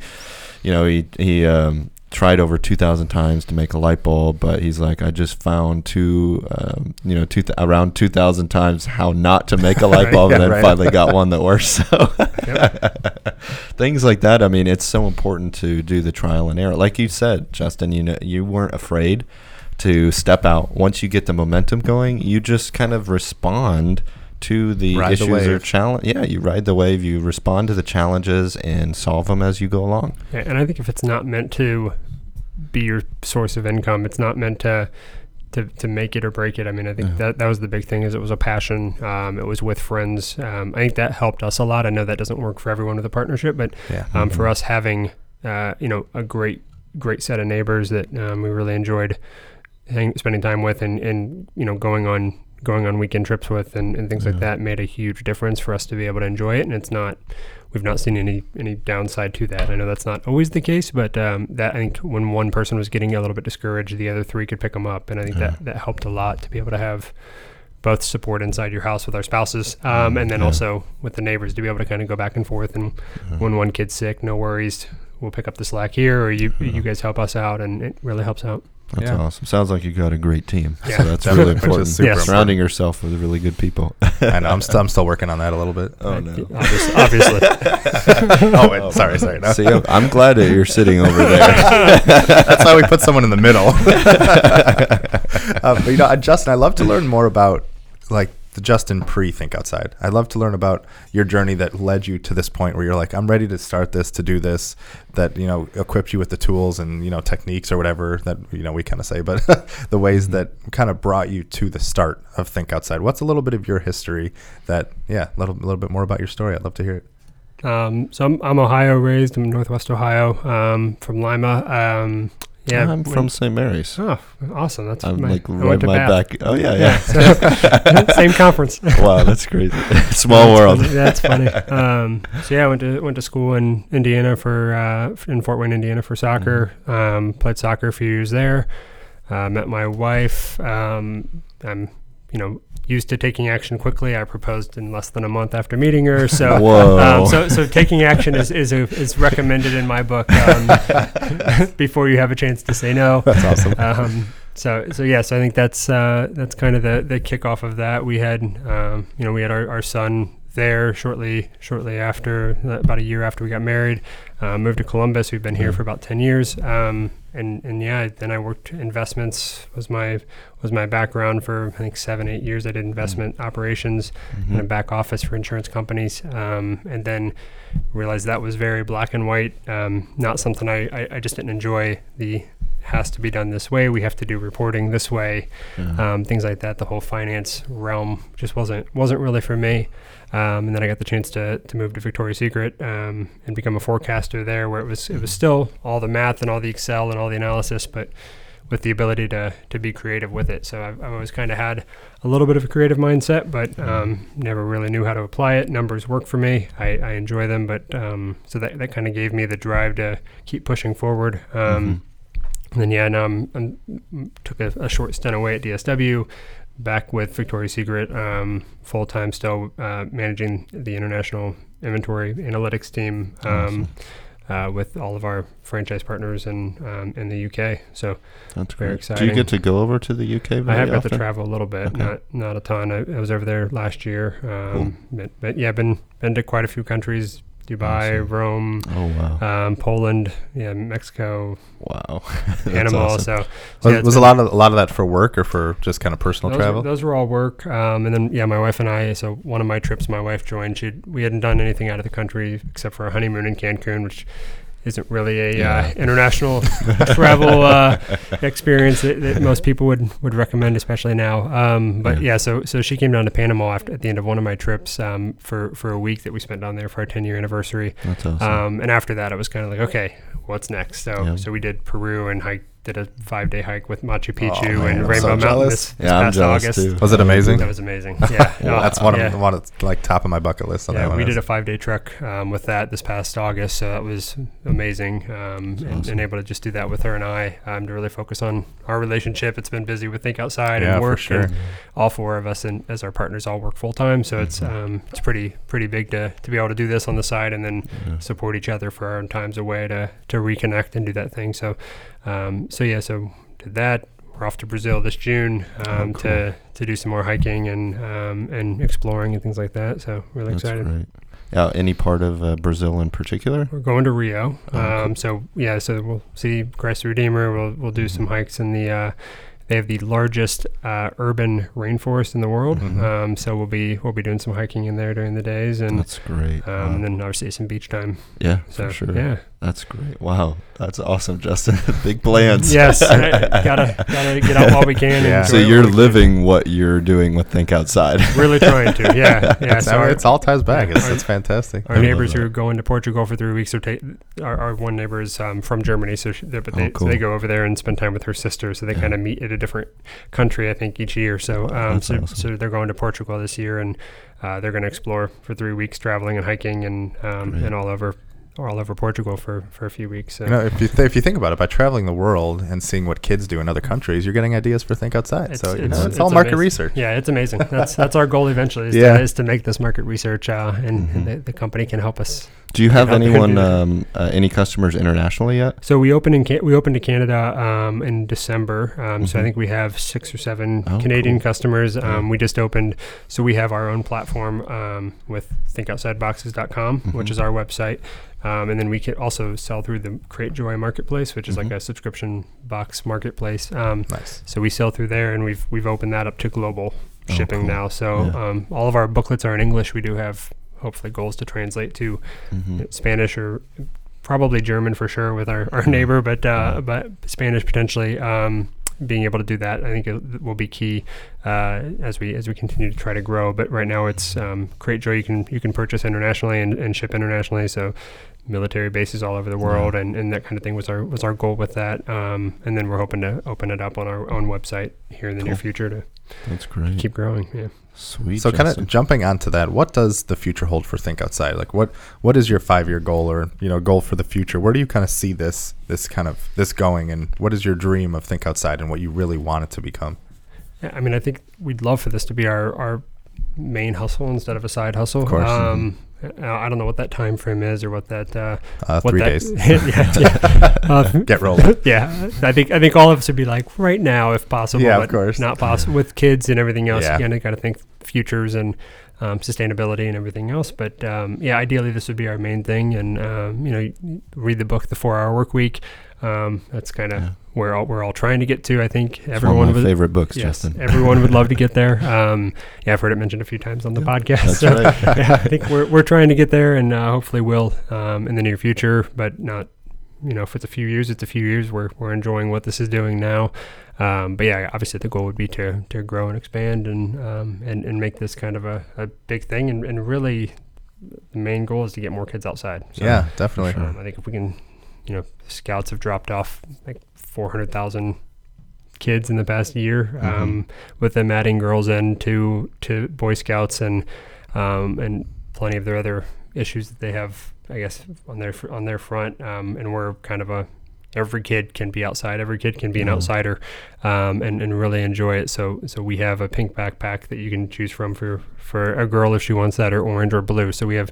Speaker 2: you know, he he um, tried over two thousand times to make a light bulb, but he's like, I just found two, um, you know, two th- around two thousand times how not to make a light bulb,
Speaker 1: yeah,
Speaker 2: and then
Speaker 1: right.
Speaker 2: finally got one that works. So things like that. I mean, it's so important to do the trial and error. Like you said, Justin, you know, you weren't afraid to step out. Once you get the momentum going, you just kind of respond to the
Speaker 1: Ride the
Speaker 2: issues or challenge. Yeah, you ride the wave. You respond to the challenges and solve them as you go along.
Speaker 3: Yeah, and I think if it's not meant to be your source of income, it's not meant to to, to make it or break it. I mean, I think
Speaker 2: Yeah.
Speaker 3: that that was the big thing is it was a passion. Um, it was with friends. Um, I think that helped us a lot. I know that doesn't work for everyone with a partnership, but
Speaker 1: Yeah.
Speaker 3: um, for us having uh, you know a great great set of neighbors that um, we really enjoyed hang, spending time with and, and you know going on going on weekend trips with and, and things like that made a huge difference for us to be able to enjoy it and it's not we've not seen any any downside to that I know that's not always the case but um, that I think when one person was getting a little bit discouraged the other three could pick them up and I think
Speaker 2: Yeah.
Speaker 3: that that helped a lot to be able to have both support inside your house with our spouses um,
Speaker 2: Mm,
Speaker 3: and then
Speaker 2: yeah.
Speaker 3: also with the neighbors to be able to kind of go back and forth and when one kid's sick, no worries. We'll pick up the slack here, or you
Speaker 2: Yeah.
Speaker 3: you guys help us out, and it really helps out.
Speaker 2: That's
Speaker 1: Yeah.
Speaker 2: awesome. Sounds like you got a great team.
Speaker 3: Yeah.
Speaker 2: So that's really important.
Speaker 1: super
Speaker 3: Yes.
Speaker 2: Surrounding yourself with really good people.
Speaker 1: I know. I'm, st- I'm still working on that a little bit.
Speaker 2: oh no.
Speaker 3: obviously, obviously.
Speaker 1: oh, wait, sorry, sorry. No.
Speaker 2: See, I'm- I'm glad that you're sitting over there.
Speaker 1: That's why we put someone in the middle. uh, but you know, uh, Justin, I love to learn more about like Justin pre Think Outside. I'd love to learn about your journey that led you to this point where you're like, I'm ready to start this, to do this, that you know equipped you with the tools and you know techniques or whatever that you know we kind of say, but the ways
Speaker 2: Mm-hmm.
Speaker 1: that kind of brought you to the start of Think Outside. What's a little bit of your history? That yeah, a little, little bit more about your story. I'd love to hear it.
Speaker 3: Um, so I'm, I'm Ohio raised. I'm Northwest Ohio, um, from Lima. Um, yeah,
Speaker 2: I'm from St. Mary's.
Speaker 3: Oh, awesome! That's
Speaker 2: I'm
Speaker 3: my,
Speaker 2: like right my back. Oh yeah, yeah.
Speaker 3: so- same conference.
Speaker 2: wow, that's crazy. Small
Speaker 3: That's
Speaker 2: world.
Speaker 3: funny. That's funny. Um, so yeah, I went to went to school in Indiana for uh, in Fort Wayne, Indiana for soccer.
Speaker 2: Mm-hmm.
Speaker 3: Um, played soccer a few years there. Uh, met my wife. Um, I'm you know used to taking action quickly. I proposed in less than a month after meeting her. So. Um, so, so taking action is is, a, is recommended in my book um, before you have a chance to say no.
Speaker 1: That's awesome.
Speaker 3: Um, so, so yes, I think that's uh, that's kind of the the kickoff of that. We had, um, you know, we had our, our son there shortly shortly after about a year after we got married. Uh, moved to Columbus. We've been here
Speaker 2: Mhm.
Speaker 3: for about ten years. Um, and and yeah, then I worked investments was my was my background for I think seven eight years. I did investment operations in a
Speaker 2: Mhm.
Speaker 3: back office for insurance companies, um, and then realized that was very black and white. Um, not something I, I, I just didn't enjoy. The has to be done this way. We have to do reporting this way.
Speaker 2: Yeah.
Speaker 3: Um, things like that. The whole finance realm just wasn't wasn't really for me. Um, and then I got the chance to, to move to Victoria's Secret um, and become a forecaster there, where it was it was still all the math and all the Excel and all the analysis, but with the ability to to be creative with it. So I've, I've always kind of had a little bit of a creative mindset, but um, never really knew how to apply it. Numbers work for me. I, I enjoy them, but um, so that that kind of gave me the drive to keep pushing forward. Um, and then yeah, now I'm, I'm took a, a short stint away at DSW, back with Victoria's Secret, um, full time still uh, managing the international inventory analytics team um, uh, with all of our franchise partners in um, in the UK. So
Speaker 2: That's
Speaker 3: very
Speaker 2: great. Do you get to go over to the UK? Very
Speaker 3: I have got to travel a little bit,
Speaker 2: Okay.
Speaker 3: not not a ton. I, I was over there last year, um, but, but yeah, been been to quite a few countries: Dubai,
Speaker 2: Awesome.
Speaker 3: Rome,
Speaker 2: Oh wow!
Speaker 3: um, Poland, yeah, Mexico,
Speaker 2: wow.
Speaker 3: Panama.
Speaker 2: awesome.
Speaker 3: So, so
Speaker 1: Was,
Speaker 3: yeah,
Speaker 1: was a lot of a lot of that for work or for just kind of personal
Speaker 3: those,
Speaker 1: travel?
Speaker 3: Were, those were all work, um, and then yeah, my wife and I. So one of my trips, my wife joined. She we hadn't done anything out of the country except for a honeymoon in Cancun, which isn't really a
Speaker 2: Yeah.
Speaker 3: uh, international travel uh, experience that, that most people would, would recommend, especially now. Um, but
Speaker 2: Yeah.
Speaker 3: yeah. so so she came down to Panama after, at the end of one of my trips um, for for a week that we spent down there for our 10 year anniversary.
Speaker 2: That's awesome.
Speaker 3: Um, and after that, it was kind of like, okay, what's next? So
Speaker 2: Yeah.
Speaker 3: so we did Peru and hike did a five day hike with Machu Picchu
Speaker 1: man,
Speaker 3: and
Speaker 1: I'm
Speaker 3: Rainbow
Speaker 1: so
Speaker 3: Mountain this, this
Speaker 2: yeah, I'm
Speaker 3: past
Speaker 2: jealous
Speaker 3: August.
Speaker 2: too.
Speaker 1: Was it amazing?
Speaker 3: That was amazing. Yeah, no,
Speaker 1: That's one
Speaker 3: yeah.
Speaker 1: of one of like top of my bucket list. On
Speaker 3: Yeah,
Speaker 1: that one
Speaker 3: we
Speaker 1: is.
Speaker 3: did a five day trek um, with that this past August, so that was amazing. Um, and,
Speaker 2: awesome.
Speaker 3: and able to just do that with her and I um, to really focus on our relationship. It's been busy with Think Outside
Speaker 1: Yeah,
Speaker 3: and
Speaker 1: for
Speaker 3: work,
Speaker 1: sure.
Speaker 3: and all four of us and as our partners all work full time. So it's
Speaker 1: Mm-hmm.
Speaker 3: um, it's pretty pretty big to, to be able to do this on the side and then
Speaker 2: Yeah.
Speaker 3: support each other for our own times away to to reconnect and do that thing. So um, so yeah, so did that. We're off to Brazil this June um,
Speaker 2: Oh, cool.
Speaker 3: to to do some more hiking and um, and exploring and things like that. So really
Speaker 2: That's
Speaker 3: excited.
Speaker 2: great. Yeah, any part of uh, Brazil in particular?
Speaker 3: We're going to Rio.
Speaker 2: Oh, cool.
Speaker 3: um, so yeah, so we'll see Christ the Redeemer. We'll we'll do some hikes in the. Uh, they have the largest uh, urban rainforest in the world.
Speaker 1: Mhm.
Speaker 3: Um, so we'll be we'll be doing some hiking in there during the days, and
Speaker 2: That's great.
Speaker 3: um,
Speaker 2: Wow.
Speaker 3: and then obviously some beach time.
Speaker 2: yeah,
Speaker 3: So
Speaker 2: for sure.
Speaker 3: yeah,
Speaker 2: That's great. Wow, that's awesome, Justin. Big plans.
Speaker 3: yes, I- gotta gotta get out while we can.
Speaker 1: Yeah.
Speaker 2: So you're
Speaker 3: what we
Speaker 2: living what you're doing with Think Outside.
Speaker 3: really trying to. Yeah, yeah.
Speaker 1: It's,
Speaker 3: So our,
Speaker 1: it's all ties back. It's,
Speaker 3: Our-
Speaker 1: it's fantastic.
Speaker 3: our
Speaker 2: I
Speaker 3: neighbors who
Speaker 2: that.
Speaker 3: are going to Portugal for three weeks are ta- our, our one neighbor is um, from Germany, so she, they're- but
Speaker 2: Oh,
Speaker 3: they,
Speaker 2: cool.
Speaker 3: so they go over there and spend time with her sister. So they
Speaker 2: Yeah.
Speaker 3: kind of meet at a different country, I think, each year. So um, so,
Speaker 2: awesome.
Speaker 3: so they're going to Portugal this year, and uh, they're going to explore for three weeks, traveling and hiking, and um, and all over all over Portugal for, for a few weeks. So
Speaker 1: You know, if you th- if you think about it, by traveling the world and seeing what kids do in other countries, you're getting ideas for Think Outside. so you know, it's, all market
Speaker 3: amazing.
Speaker 1: research.
Speaker 3: Yeah, it's amazing. That's that's our goal eventually is,
Speaker 1: Yeah.
Speaker 3: to, is to make this market research, uh, and,
Speaker 2: Mhm.
Speaker 3: and the, the company can help us
Speaker 2: Do you have
Speaker 3: How can we
Speaker 2: anyone, um, uh, any customers internationally yet?
Speaker 3: So we opened in Can- we opened to Canada um, in December. Um, So I
Speaker 2: Mhm.
Speaker 3: think we have six or seven
Speaker 2: Oh,
Speaker 3: Canadian
Speaker 2: cool.
Speaker 3: customers.
Speaker 2: Yeah.
Speaker 3: Um, we just opened, so we have our own platform um, with ThinkOutsideBoxes.com, which
Speaker 2: Mhm.
Speaker 3: is our website, um, and then we can also sell through the Cratejoy Marketplace, which is like
Speaker 2: Mhm.
Speaker 3: a subscription box marketplace. Um,
Speaker 1: Nice.
Speaker 3: so we sell through there, and we've we've opened that up to global
Speaker 2: Oh,
Speaker 3: shipping
Speaker 2: cool.
Speaker 3: now. So
Speaker 2: Yeah.
Speaker 3: um, all of our booklets are in English. We do have hopefully goals to translate to
Speaker 2: Mhm.
Speaker 3: Spanish or probably German for sure with our, our neighbor, but uh, but Spanish potentially. Um, being able to do that, I think it will be key uh, as we as we continue to try to grow. But right now, it's um, Cratejoy. You can you can purchase internationally and, and ship internationally. So military bases all over the world and, and that kind of thing was our was our goal with that. Um, and then we're hoping to open it up on our own website here in the near future to
Speaker 2: That's great.
Speaker 3: keep growing. Yeah.
Speaker 2: Sweet.
Speaker 1: So kind of jumping onto that, what does the future hold for Think Outside? Like what what is your five year goal or you know goal for the future? Where do you kind of see this this kind of this going, and what is your dream of Think Outside and what you really want it to become?
Speaker 3: Yeah, I mean, I think we'd love for this to be our, our main hustle instead of a side hustle.
Speaker 1: Of course.
Speaker 3: Um, I I don't know what that time frame is or what that. Uh,
Speaker 1: Uh,
Speaker 3: what
Speaker 1: three
Speaker 3: that,
Speaker 1: days.
Speaker 3: yeah, yeah. Uh,
Speaker 1: Get rolling.
Speaker 3: yeah, I think I think all of us would be like right now if possible,
Speaker 1: Yeah, of course.
Speaker 3: not possible with kids and everything else.
Speaker 1: Yeah.
Speaker 3: You kind of got to think futures and um, sustainability and everything else. But um, yeah, ideally this would be our main thing, and um, you know, read the book, The Four Hour Work Week. Um, that's kind of
Speaker 2: Yeah.
Speaker 3: where all, we're all trying to get to. I think everyone was
Speaker 2: favorite books,
Speaker 3: Yes,
Speaker 2: Justin.
Speaker 3: everyone would love to get there. Um, yeah, I've heard it mentioned a few times on the podcast.
Speaker 2: That's
Speaker 3: so,
Speaker 2: right.
Speaker 3: yeah, I think we're, we're trying to get there, and uh, hopefully will um, in the near future. But not, you know, if it's a few years, it's a few years. We're we're enjoying what this is doing now. Um, but yeah, obviously the goal would be to to grow and expand and um, and and make this kind of a, a big thing. And, and really, the main goal is to get more kids outside. So,
Speaker 1: yeah, definitely.
Speaker 2: Sure.
Speaker 3: um, I think if we can, you know, scouts have dropped off like 400,000 kids in the past year, um, with them adding girls in to, to Boy Scouts and, um, and plenty of their other issues that they have, I guess, on their, on their front. Um, and we're kind of a, every kid can be outside. Every kid can be an
Speaker 2: Mhm.
Speaker 3: outsider, um, and, and really enjoy it. So, so we have a pink backpack that you can choose from for, for a girl if she wants that or orange or blue. So we have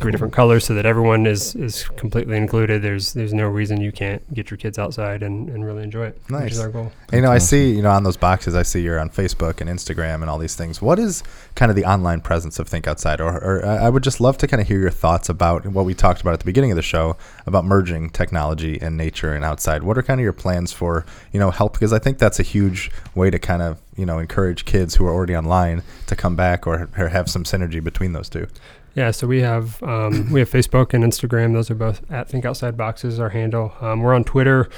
Speaker 3: three different colors so that everyone is is completely included. There's there's no reason you can't get your kids outside and, and really enjoy it. Which
Speaker 1: Nice.
Speaker 3: is our goal.
Speaker 1: And, you know, I see, you know, on those boxes, I see you're on Facebook and Instagram and all these things. What is kind of the online presence of Think Outside? Or, or I I would just love to kind of hear your thoughts about what we talked about at the beginning of the show about merging technology and nature and outside. What are kind of your plans for, you know, help? Because I think that's a huge way to kind of, you know, encourage kids who are already online to come back or, or have some synergy between those two.
Speaker 3: Yeah, so we have um, we have Facebook and Instagram. Those are both at Think Outside Boxes. Our handle. Um, we're on Twitter.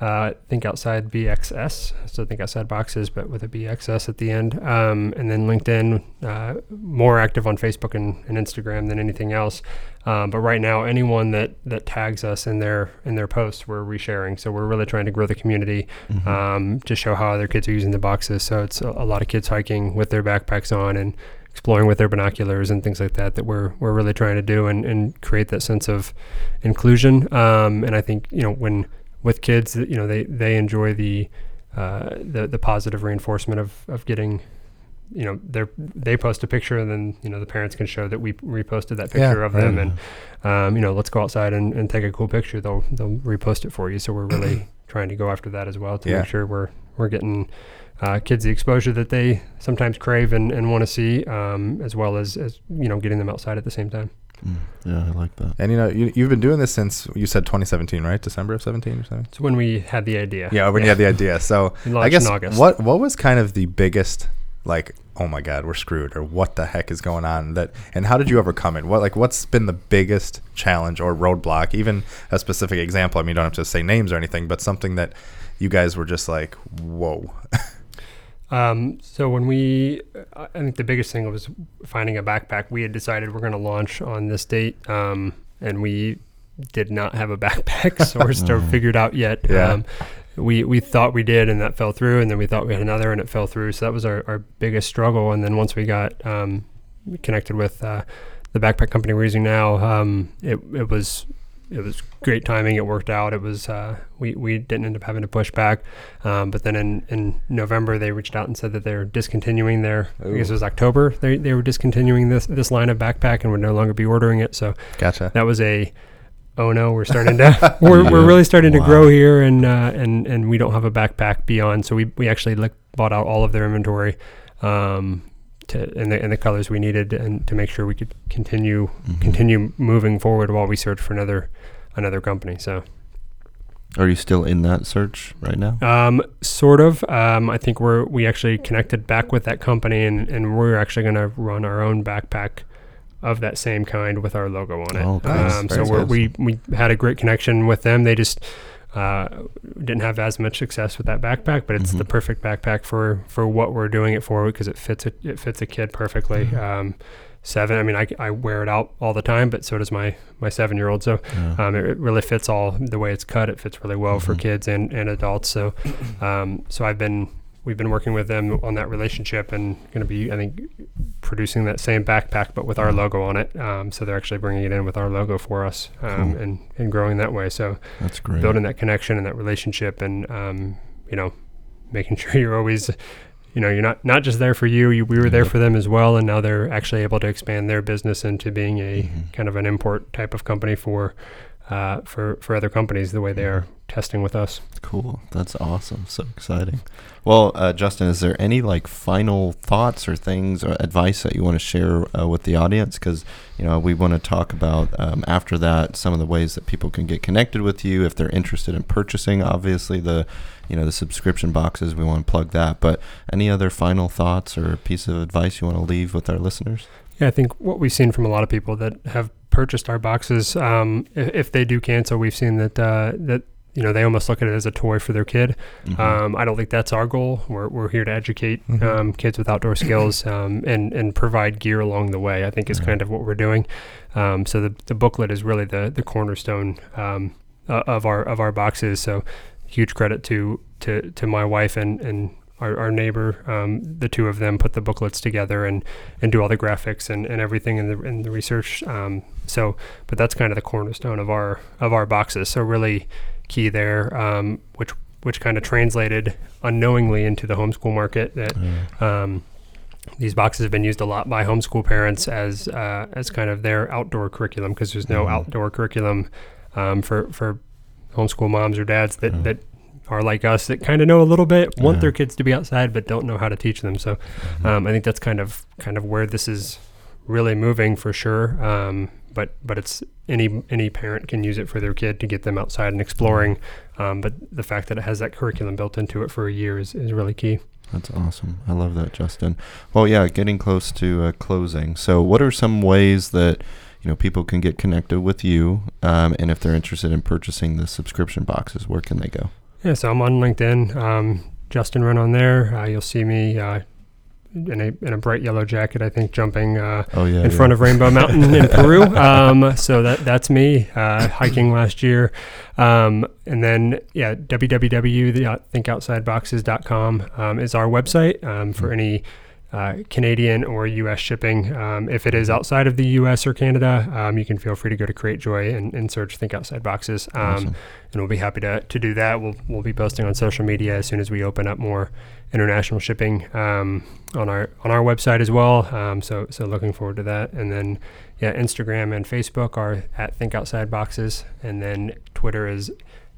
Speaker 3: Uh, Think Outside BXS. So Think Outside Boxes, but with a BXS at the end. Um, and then LinkedIn. Uh, more active on Facebook and, and Instagram than anything else. Um, but right now, anyone that that tags us in their in their posts, we're resharing. So we're really trying to grow the community
Speaker 2: Mhm.
Speaker 3: um, to show how other kids are using the boxes. So it's a, a lot of kids hiking with their backpacks on and exploring with their binoculars and things like that that we're we're really trying to do and, and create that sense of inclusion. Um, and I think you know when with kids, you know they they enjoy the uh, the the positive reinforcement of of getting. You know, they they post a picture, and then you know the parents can show that we reposted that
Speaker 1: Yeah,
Speaker 3: picture of
Speaker 1: right.
Speaker 3: them, and um, you know, let's go outside and, and take a cool picture. They'll they'll repost it for you. So we're really trying to go after that as well to
Speaker 1: Yeah.
Speaker 3: make sure we're we're getting uh, kids the exposure that they sometimes crave and, and want to see, um, as well as, as you know getting them outside at the same time.
Speaker 2: Mm, yeah, I like that.
Speaker 1: And you know, you, you've been doing this since you said 2017, right? December of 17 or something.
Speaker 3: So when we had the idea,
Speaker 1: Yeah, when you had the idea. So I guess
Speaker 3: in August.
Speaker 1: what what was kind of the biggest like oh my god we're screwed or what the heck is going on that and how did you overcome it what like what's been the biggest challenge or roadblock even a specific example i mean you don't have to say names or anything but something that you guys were just like whoa
Speaker 3: Um, so when we, I think the biggest thing was finding a backpack. We had decided we're going to launch on this date, um, and we did not have a backpack sourced or
Speaker 2: Oh.
Speaker 3: figured out yet.
Speaker 1: Yeah.
Speaker 3: Um, we we thought we did, and that fell through, and then we thought we had another, and it fell through. So that was our, our biggest struggle. And then once we got um, connected with uh, the backpack company we're using now, um, it it was it was great timing. It worked out. It was uh, we we didn't end up having to push back. Um, but then in, in November, they reached out and said that they're discontinuing their. I guess it was October. They, they were discontinuing this this line of backpack and would no longer be ordering it. So
Speaker 1: gotcha
Speaker 3: that was a. Oh no, we're starting to we're, we're really starting to grow here, and uh, and and we don't have a backpack beyond. So we, we actually like bought out all of their inventory, um, to in the in the colors we needed, and to make sure we could continue
Speaker 2: Mhm.
Speaker 3: continue moving forward while we search for another another company. So
Speaker 2: Are you still in that search right now?
Speaker 3: Um, sort of. Um, I think we're we actually connected back with that company, and, and we're actually going to run our own backpack of that same kind with our logo on it.
Speaker 2: Oh, nice.
Speaker 3: um, so we we had a great connection with them. They just uh, didn't have as much success with that backpack, but it's the
Speaker 2: Mhm.
Speaker 3: perfect backpack for for what we're doing it for because it fits a, it fits a kid perfectly.
Speaker 2: Mhm.
Speaker 3: Um, seven. I mean, I, I wear it out all the time, but so does my my seven year old. So
Speaker 2: Yeah.
Speaker 3: um, it, it really fits all the way it's cut. It fits really well for
Speaker 2: Mhm.
Speaker 3: kids and, and adults. So, um, so I've been we've been working with them on that relationship and going to be I think producing that same backpack but with our logo on it. Um, so they're actually bringing it in with our logo for us um,
Speaker 2: Cool.
Speaker 3: and and growing that way. So
Speaker 2: That's great.
Speaker 3: building that connection and that relationship and um, you know making sure you're always you know you're not not just there for you, you we were there for them as well and now they're actually able to expand their business into being a
Speaker 2: Mhm.
Speaker 3: kind of an import type of company for uh, for for other companies the way they are testing with us
Speaker 2: Cool. That's awesome. So exciting. Well, uh, Justin, is there any like final thoughts or things or advice that you want to share uh, with the audience? Because you know we want to talk about um, after that some of the ways that people can get connected with you if they're interested in purchasing. Obviously, the you know the subscription boxes. We want to plug that. But any other final thoughts or piece of advice you want to leave with our listeners?
Speaker 3: Yeah, I think what we've seen from a lot of people that have purchased our boxes, um, if, if they do cancel, we've seen that uh, that you know they almost look at it as a toy for their kid.
Speaker 2: Mhm.
Speaker 3: Um, I don't think that's our goal. We're, we're here to educate
Speaker 1: Mhm.
Speaker 3: um, kids with outdoor skills um, and and provide gear along the way. I think is
Speaker 2: Yeah.
Speaker 3: kind of what we're doing. Um, so the, the booklet is really the the cornerstone um, uh, of our of our boxes. So huge credit to to to my wife and and our, our neighbor. Um, the two of them put the booklets together and and do all the graphics and, and everything in the in the research. Um, so, but that's kind of the cornerstone of our of our boxes. So really key there, um, which which kind of translated unknowingly into the homeschool market that
Speaker 2: Yeah.
Speaker 3: um, these boxes have been used a lot by homeschool parents as uh, as kind of their outdoor curriculum because there's no
Speaker 2: Mhm.
Speaker 3: outdoor curriculum um, for for homeschool moms or dads that,
Speaker 2: Yeah.
Speaker 3: that are like us that kind of know a little bit want
Speaker 2: Yeah.
Speaker 3: their kids to be outside but don't know how to teach them so
Speaker 2: Mhm.
Speaker 3: um, I think that's kind of kind of where this is really moving for sure. Um, but but it's any any parent can use it for their kid to get them outside and exploring. Um, but the fact that it has that curriculum built into it for a year is, is really key.
Speaker 2: That's awesome. I love that, Justin. Well, yeah, getting close to uh, closing. So, what are some ways that you know people can get connected with you, um, and if they're interested in purchasing the subscription boxes, where can they go?
Speaker 3: Yeah, so I'm on LinkedIn. Um, Justin Wren on there. Uh, you'll see me uh, in a in a bright yellow jacket. I think jumping uh,
Speaker 2: Oh yeah,
Speaker 3: in front of Rainbow Mountain in Peru. Um, so that that's me uh, hiking last year. Um, and then yeah, www.thinkoutsideboxes.com um, is our website um, for any. Uh, Canadian or U.S. shipping. Um, if it is outside of the U.S. or Canada, um, you can feel free to go to Cratejoy and, and search Think Outside Boxes. Um,
Speaker 2: Awesome.
Speaker 3: and we'll be happy to, to do that. We'll, we'll be posting on social media as soon as we open up more international shipping um, on our on our website as well. Um, so so looking forward to that. And then yeah, Instagram and Facebook are at Think Outside Boxes, and then Twitter is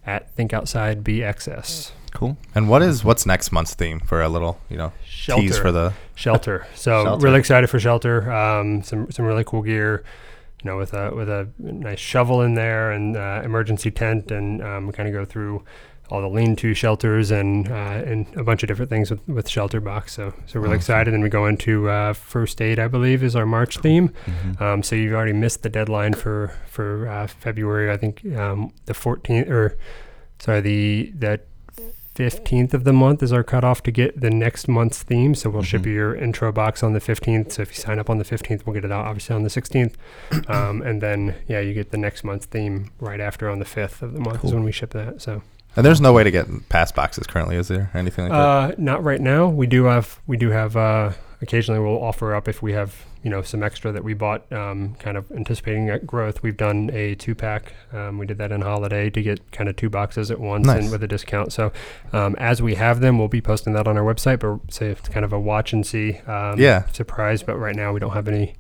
Speaker 3: at Think Outside BXS.
Speaker 2: Cool.
Speaker 1: And what is what's next month's theme for a little you know tease for the
Speaker 3: shelter. So
Speaker 1: Shelter.
Speaker 3: really excited for shelter. Um, some some really cool gear. You know, with a with a nice shovel in there and uh, emergency tent, and um, kind of go through all the lean-to shelters and uh, and a bunch of different things with, with shelter box. So so really
Speaker 2: Awesome.
Speaker 3: excited. And we go into uh, first aid, I believe, is our March theme.
Speaker 2: Mhm.
Speaker 3: Um, so you've already missed the deadline for for uh, February. I think um, the 14th or sorry the the 15th of the month is our cutoff to get the next month's theme. So we'll ship
Speaker 2: Mhm.
Speaker 3: you your intro box on the 15th. So if you sign up on the 15th, we'll get it out obviously on the 16th. Um, and then yeah, you get the next month's theme right after on the 5th of the month
Speaker 2: Cool.
Speaker 3: is when we ship that. So
Speaker 1: and there's no way to get pass boxes currently, is there? Anything like that?
Speaker 3: uh, not right now. We do have we do have uh, occasionally we'll offer up if we have you know some extra that we bought um, kind of anticipating that growth. We've done a two pack. Um, we did that in holiday to get kind of two boxes at once
Speaker 1: Nice.
Speaker 3: and with a discount. So um, as we have them, we'll be posting that on our website. But say it's kind of a watch and see um,
Speaker 1: Yeah.
Speaker 3: surprise. But right now we don't have any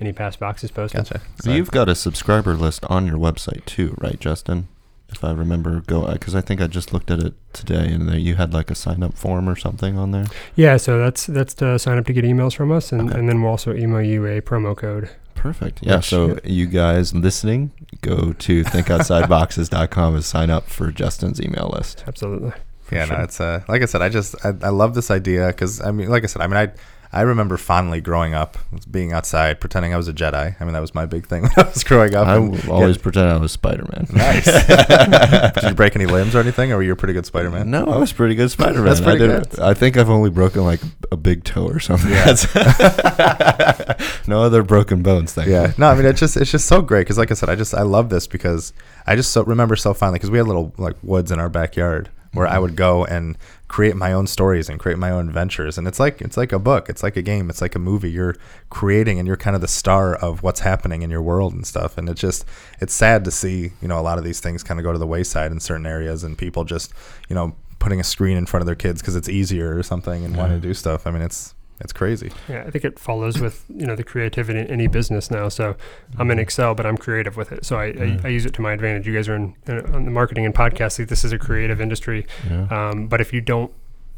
Speaker 3: any past boxes posted.
Speaker 1: Gotcha.
Speaker 2: So you've got a subscriber list on your website too, right, Justin? If I remember, go because I think I just looked at it today, and there you had like a sign up form or something on there.
Speaker 3: Yeah, so that's that's to sign up to get emails from us, and,
Speaker 2: Okay.
Speaker 3: and then we'll also email you a promo code.
Speaker 2: Perfect. Yeah.
Speaker 3: Which-
Speaker 2: So you guys listening, go to thinkoutsideboxes.com and sign up for Justin's email list.
Speaker 3: Absolutely.
Speaker 1: Yeah,
Speaker 2: sure.
Speaker 1: no, it's uh, like I said, I just I, I love this idea because I mean, like I said, I mean, I I remember fondly growing up, being outside, pretending I was a Jedi. I mean, that was my big thing when I was growing up.
Speaker 2: I always pretend I was Spider Man.
Speaker 1: Nice. Did you break any limbs or anything, or were you a pretty good Spider Man?
Speaker 2: No, I was pretty good Spider Man.
Speaker 1: That's pretty
Speaker 2: I,
Speaker 1: good.
Speaker 2: I think I've only broken like a big toe or something.
Speaker 1: Yeah.
Speaker 2: No other broken bones. Thank
Speaker 1: Yeah,
Speaker 2: you.
Speaker 1: no, I mean it's just it's just so great because like I said, I just I love this because I just so remember so fondly because we had little like woods in our backyard where I would go and create my own stories and create my own adventures and it's like it's like a book, it's like a game, it's like a movie. You're creating and you're kind of the star of what's happening in your world and stuff. And it's just it's sad to see you know a lot of these things kind of go to the wayside in certain areas and people just you know putting a screen in front of their kids because it's easier or something and wanting
Speaker 2: Yeah.
Speaker 1: to do stuff. I mean it's it's crazy.
Speaker 3: Yeah, I think it follows with you know the creativity in any business now. So I'm in Excel, but I'm creative with it. So I,
Speaker 2: Mm.
Speaker 3: I, I use it to my advantage. You guys are in, in on the marketing and podcasting. This is a creative industry.
Speaker 2: Yeah.
Speaker 3: Um, but if you don't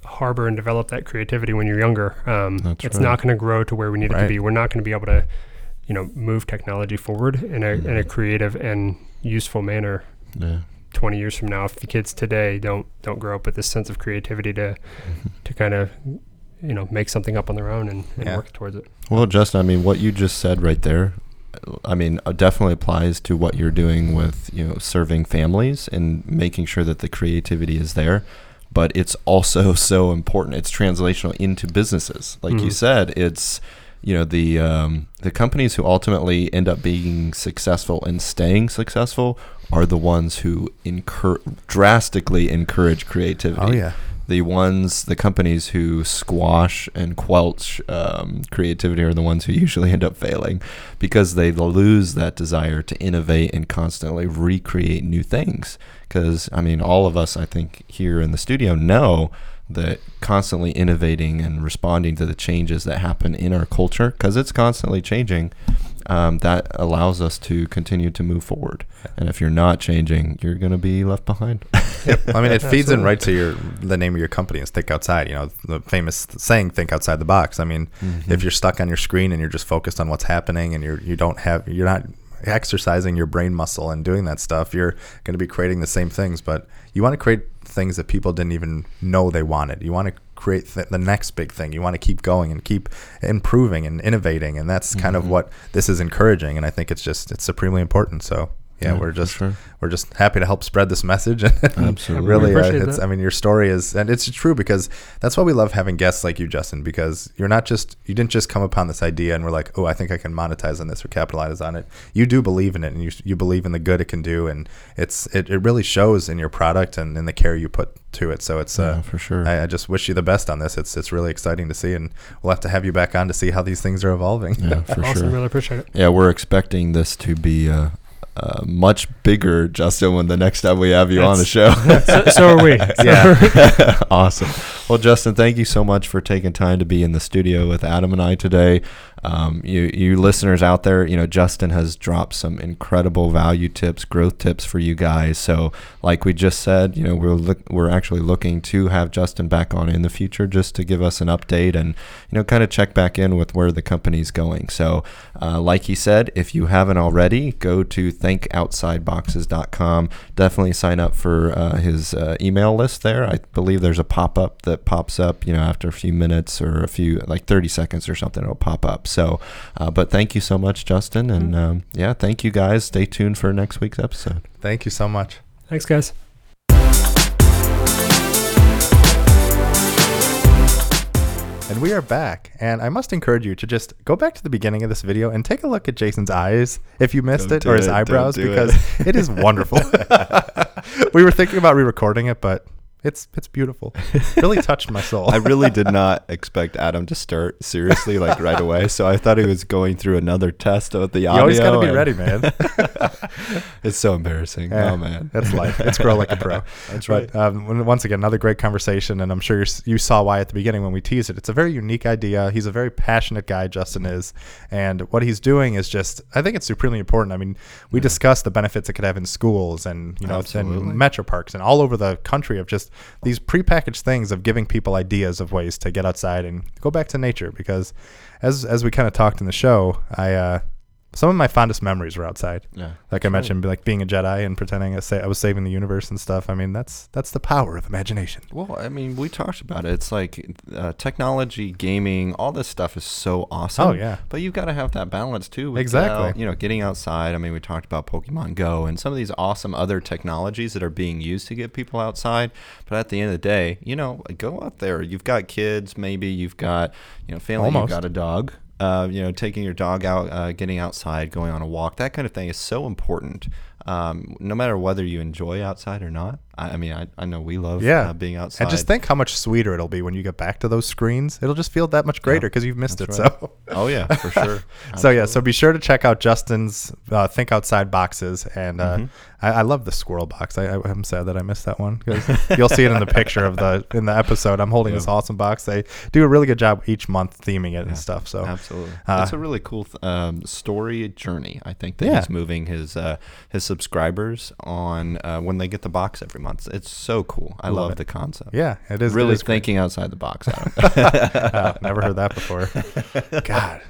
Speaker 3: harbor and develop that creativity when you're younger, um, it's
Speaker 2: right.
Speaker 3: not going to grow to where we need it to be. We're not going to be able to, you know, move technology forward in a in a
Speaker 2: Mhm.
Speaker 3: creative and useful manner.
Speaker 2: yeah.
Speaker 3: 20 years from now, if the kids today don't don't grow up with this sense of creativity to
Speaker 2: Mhm.
Speaker 3: to kind of you know make something up on their own and, and
Speaker 1: Yeah.
Speaker 3: work towards it.
Speaker 2: Well, Justin, I mean, what you just said right there, I mean, uh, definitely applies to what you're doing with, you know, serving families and making sure that the creativity is there. But it's also so important. It's translational into businesses. Like you
Speaker 3: Mhm.
Speaker 2: said, it's, you know, the um, the companies who ultimately end up being successful and staying successful are the ones who incur drastically encourage creativity
Speaker 1: Oh yeah.
Speaker 2: The ones, the companies who squash and quelch um, creativity are the ones who usually end up failing because they lose that desire to innovate and constantly recreate new things. Because, I mean, all of us, I think, here in the studio know that constantly innovating and responding to the changes that happen in our culture, because it's constantly changing, um, that allows us to continue to move forward. And if you're not changing, you're going to be left behind.
Speaker 1: I mean, it feeds in
Speaker 3: Absolutely.
Speaker 1: right to your the name of your company is think outside. You know, the famous saying "think outside the box." I mean,
Speaker 2: Mm-hmm.
Speaker 1: if you're stuck on your screen and you're just focused on what's happening and you're you don't have you're not exercising your brain muscle and doing that stuff, you're going to be creating the same things. But you want to create things that people didn't even know they wanted. You want to create th- the next big thing. You want to keep going and keep improving and innovating, and that's kind of
Speaker 2: Mhm.
Speaker 1: what this is encouraging. And I think it's just it's supremely important. So yeah,
Speaker 2: Yeah,
Speaker 1: we're just
Speaker 2: sure.
Speaker 1: we're just happy to help spread this message.
Speaker 2: Absolutely.
Speaker 1: really, uh,
Speaker 3: appreciate
Speaker 1: it's,
Speaker 3: that.
Speaker 1: I mean, your story is, and it's true because that's why we love having guests like you, Justin, because you're not just you didn't just come upon this idea and we're like, oh, I think I can monetize on this or capitalize on it. You do believe in it, and you you believe in the good it can do, and it's it, it really shows in your product and in the care you put to it. So it's
Speaker 2: Yeah,
Speaker 1: uh,
Speaker 2: for sure.
Speaker 1: I, I just wish you the best on this. It's it's really exciting to see, and we'll have to have you back on to see how these things are evolving.
Speaker 2: yeah, for
Speaker 3: awesome.
Speaker 2: sure.
Speaker 3: Really appreciate it.
Speaker 2: Yeah, we're expecting this to be uh, uh, much bigger, Justin, when the next time we have you on the show.
Speaker 3: so, so are we.
Speaker 1: Yeah.
Speaker 2: awesome. Well, Justin, thank you so much for taking time to be in the studio with Adam and I today. Um, you, you listeners out there, you know, Justin has dropped some incredible value tips, growth tips for you guys. So, like we just said, you know, we're look, we're actually looking to have Justin back on in the future just to give us an update and you know, kind of check back in with where the company's going. So, uh, like he said, if you haven't already, go to thinkoutsideBoxes.com. Definitely sign up for uh, his uh, email list there. I believe there's a pop up that pops up, you know, after a few minutes or a few, like 30 seconds or something, it'll pop up. So, uh, but thank you so much, Justin. And um, yeah, thank you guys. Stay tuned for next week's episode.
Speaker 1: Thank you so much.
Speaker 3: Thanks, guys.
Speaker 1: And we are back. And I must encourage you to just go back to the beginning of this video and take a look at Jason's eyes if you missed
Speaker 2: Don't
Speaker 1: it, or his
Speaker 2: it,
Speaker 1: eyebrows,
Speaker 2: do
Speaker 1: because it is wonderful. we were thinking about re recording it, but it's it's beautiful. Really touched my soul.
Speaker 2: I really did not expect Adam to start seriously like right away. So I thought he was going through another test of the audio.
Speaker 1: you always got to be
Speaker 2: and-
Speaker 1: ready, man.
Speaker 2: it's so embarrassing.
Speaker 1: Yeah,
Speaker 2: oh man,
Speaker 1: That's life. It's grow like a pro.
Speaker 2: That's
Speaker 1: But um, once again, another great conversation, and I'm sure you saw why at the beginning when we teased it. It's a very unique idea. He's a very passionate guy, Justin is, and what he's doing is just, I think it's supremely important. I mean, we discussed the benefits it could have in schools and you know,
Speaker 2: Absolutely.
Speaker 1: in metro parks and all over the country of just these prepackaged things of giving people ideas of ways to get outside and go back to nature. Because as as we kind of talked in the show, I uh, some of my fondest memories were outside
Speaker 2: Yeah.
Speaker 1: like I mentioned, like being a Jedi and pretending I, say, I was saving the universe and stuff. I mean, that's that's the power of imagination.
Speaker 2: Well, I mean, we talked about it. It's like uh, technology, gaming, all this stuff is so awesome.
Speaker 1: Oh, yeah.
Speaker 2: But you've got to have that balance too. With,
Speaker 1: Exactly.
Speaker 2: uh, you know, getting outside. I mean, we talked about Pokemon Go and some of these awesome other technologies that are being used to get people outside. But at the end of the day, you know, go out there. You've got kids, maybe you've got, you know, family,
Speaker 1: Almost.
Speaker 2: you've got a dog. Uh, you know, taking your dog out, uh, getting outside, going on a walk, that kind of thing is so important. Um, no matter whether you enjoy outside or not. I, I mean, I, I know we love
Speaker 1: Yeah.
Speaker 2: uh, being outside.
Speaker 1: And just think how much sweeter it'll be when you get back to those screens. It'll just feel that much greater because you've missed it.
Speaker 2: right.
Speaker 1: So.
Speaker 2: Oh yeah, for sure.
Speaker 1: So yeah, so be sure to check out Justin's uh, Think Outside boxes, and uh,
Speaker 2: Mhm.
Speaker 1: I, I love the squirrel box. I, I, am sad that I missed that one because you'll see it in the picture of the in the episode. I'm holding this awesome box. They do a really good job each month theming it
Speaker 2: Yeah.
Speaker 1: and stuff. So
Speaker 2: absolutely,
Speaker 1: uh,
Speaker 2: it's a really cool th- um, story journey. I think that
Speaker 1: Yeah.
Speaker 2: he's moving his uh, his subscribers on uh, when they get the box every month. It's so cool. I
Speaker 1: Love
Speaker 2: love, the concept.
Speaker 1: yeah, it is it
Speaker 2: really
Speaker 1: is great.
Speaker 2: thinking outside the box. Adam.
Speaker 1: Oh, never heard that before. God,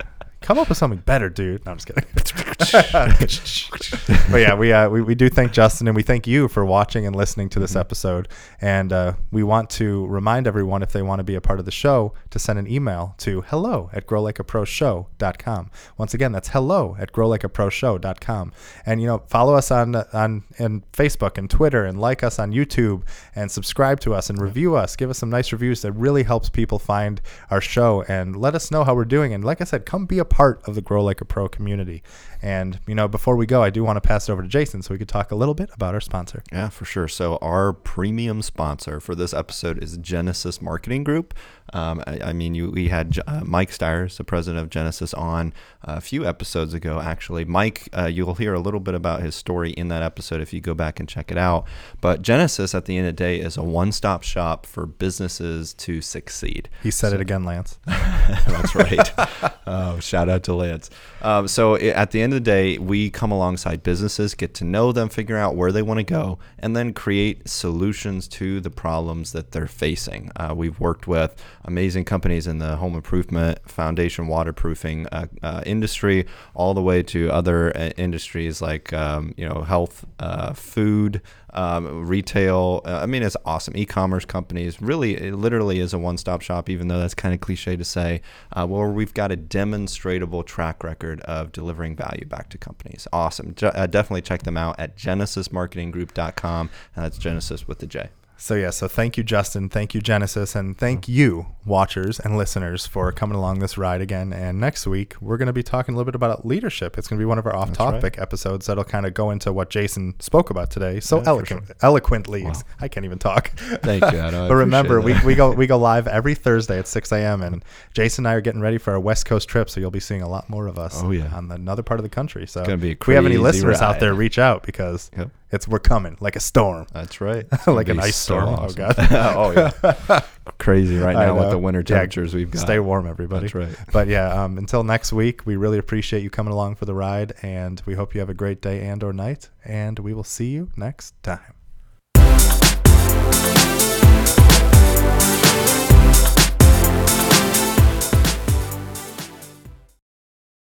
Speaker 1: come up with something better, dude. No, I'm just kidding. but yeah, we, uh, we we do thank Justin and we thank you for watching and listening to this episode. And uh, we want to remind everyone if they want to be a part of the show to send an email to hello at growlikeaproshow.com. Once again, that's hello at growlikeaproshow.com. And you know, follow us on on and Facebook and Twitter and like us on YouTube and subscribe to us and review us. Give us some nice reviews that really helps people find our show and let us know how we're doing. And like I said, come be a part of the Grow Like a Pro community. And you know, before we go, I do want to pass it over to Jason so we could talk a little bit about our sponsor.
Speaker 2: Yeah, for sure. So our premium sponsor for this episode is Genesis Marketing Group. Um, I, I mean, you, we had uh, Mike Stiers, the president of Genesis, on a few episodes ago. Actually, Mike, uh, you'll hear a little bit about his story in that episode if you go back and check it out. But Genesis, at the end of the day, is a one-stop shop for businesses to succeed.
Speaker 1: He said it again, Lance.
Speaker 2: That's right. oh, shout out to Lance. Um, so i at the end of the day, we come alongside businesses, get to know them, figure out where they want to go, and then create solutions to the problems that they're facing. Uh, we've worked with amazing companies in the home improvement, foundation waterproofing uh, uh, industry, all the way to other uh, industries like um, you know health, uh, food um, retail. Uh, I mean, it's awesome. E-commerce companies really, it literally is a one-stop shop. Even though that's kind of cliche to say, uh, where we've got a demonstrable track record of delivering value back to companies. Awesome. uh, definitely check them out at genesismarketinggroup.com. That's Genesis with the J.
Speaker 1: So yeah, so thank you, Justin. Thank you, Genesis, and thank you, watchers and listeners, for coming along this ride again. And next week we're going to be talking a little bit about leadership. It's going to be one of our off-topic right. episodes that'll kind of go into what Jason spoke about today so yeah, eloquent, sure. eloquently. Wow. I can't even talk.
Speaker 2: Thank you.
Speaker 1: but remember, we, we go we go live every Thursday at 6 a.m. and Jason and I are getting ready for our West Coast trip, so you'll be seeing a lot more of us. Oh yeah. on another part of the country. So
Speaker 2: if
Speaker 1: we have any listeners ride. out there, reach out because. Yep it's we're coming like a storm.
Speaker 2: That's right.
Speaker 1: like an ice storm. Oh, awesome. Oh
Speaker 2: god. oh yeah. Crazy right now with the winter temperatures yeah, we've got.
Speaker 1: Stay warm, everybody.
Speaker 2: That's right.
Speaker 1: But yeah, um, until next week, we really appreciate you coming along for the ride, and we hope you have a great day and or night. And we will see you next time.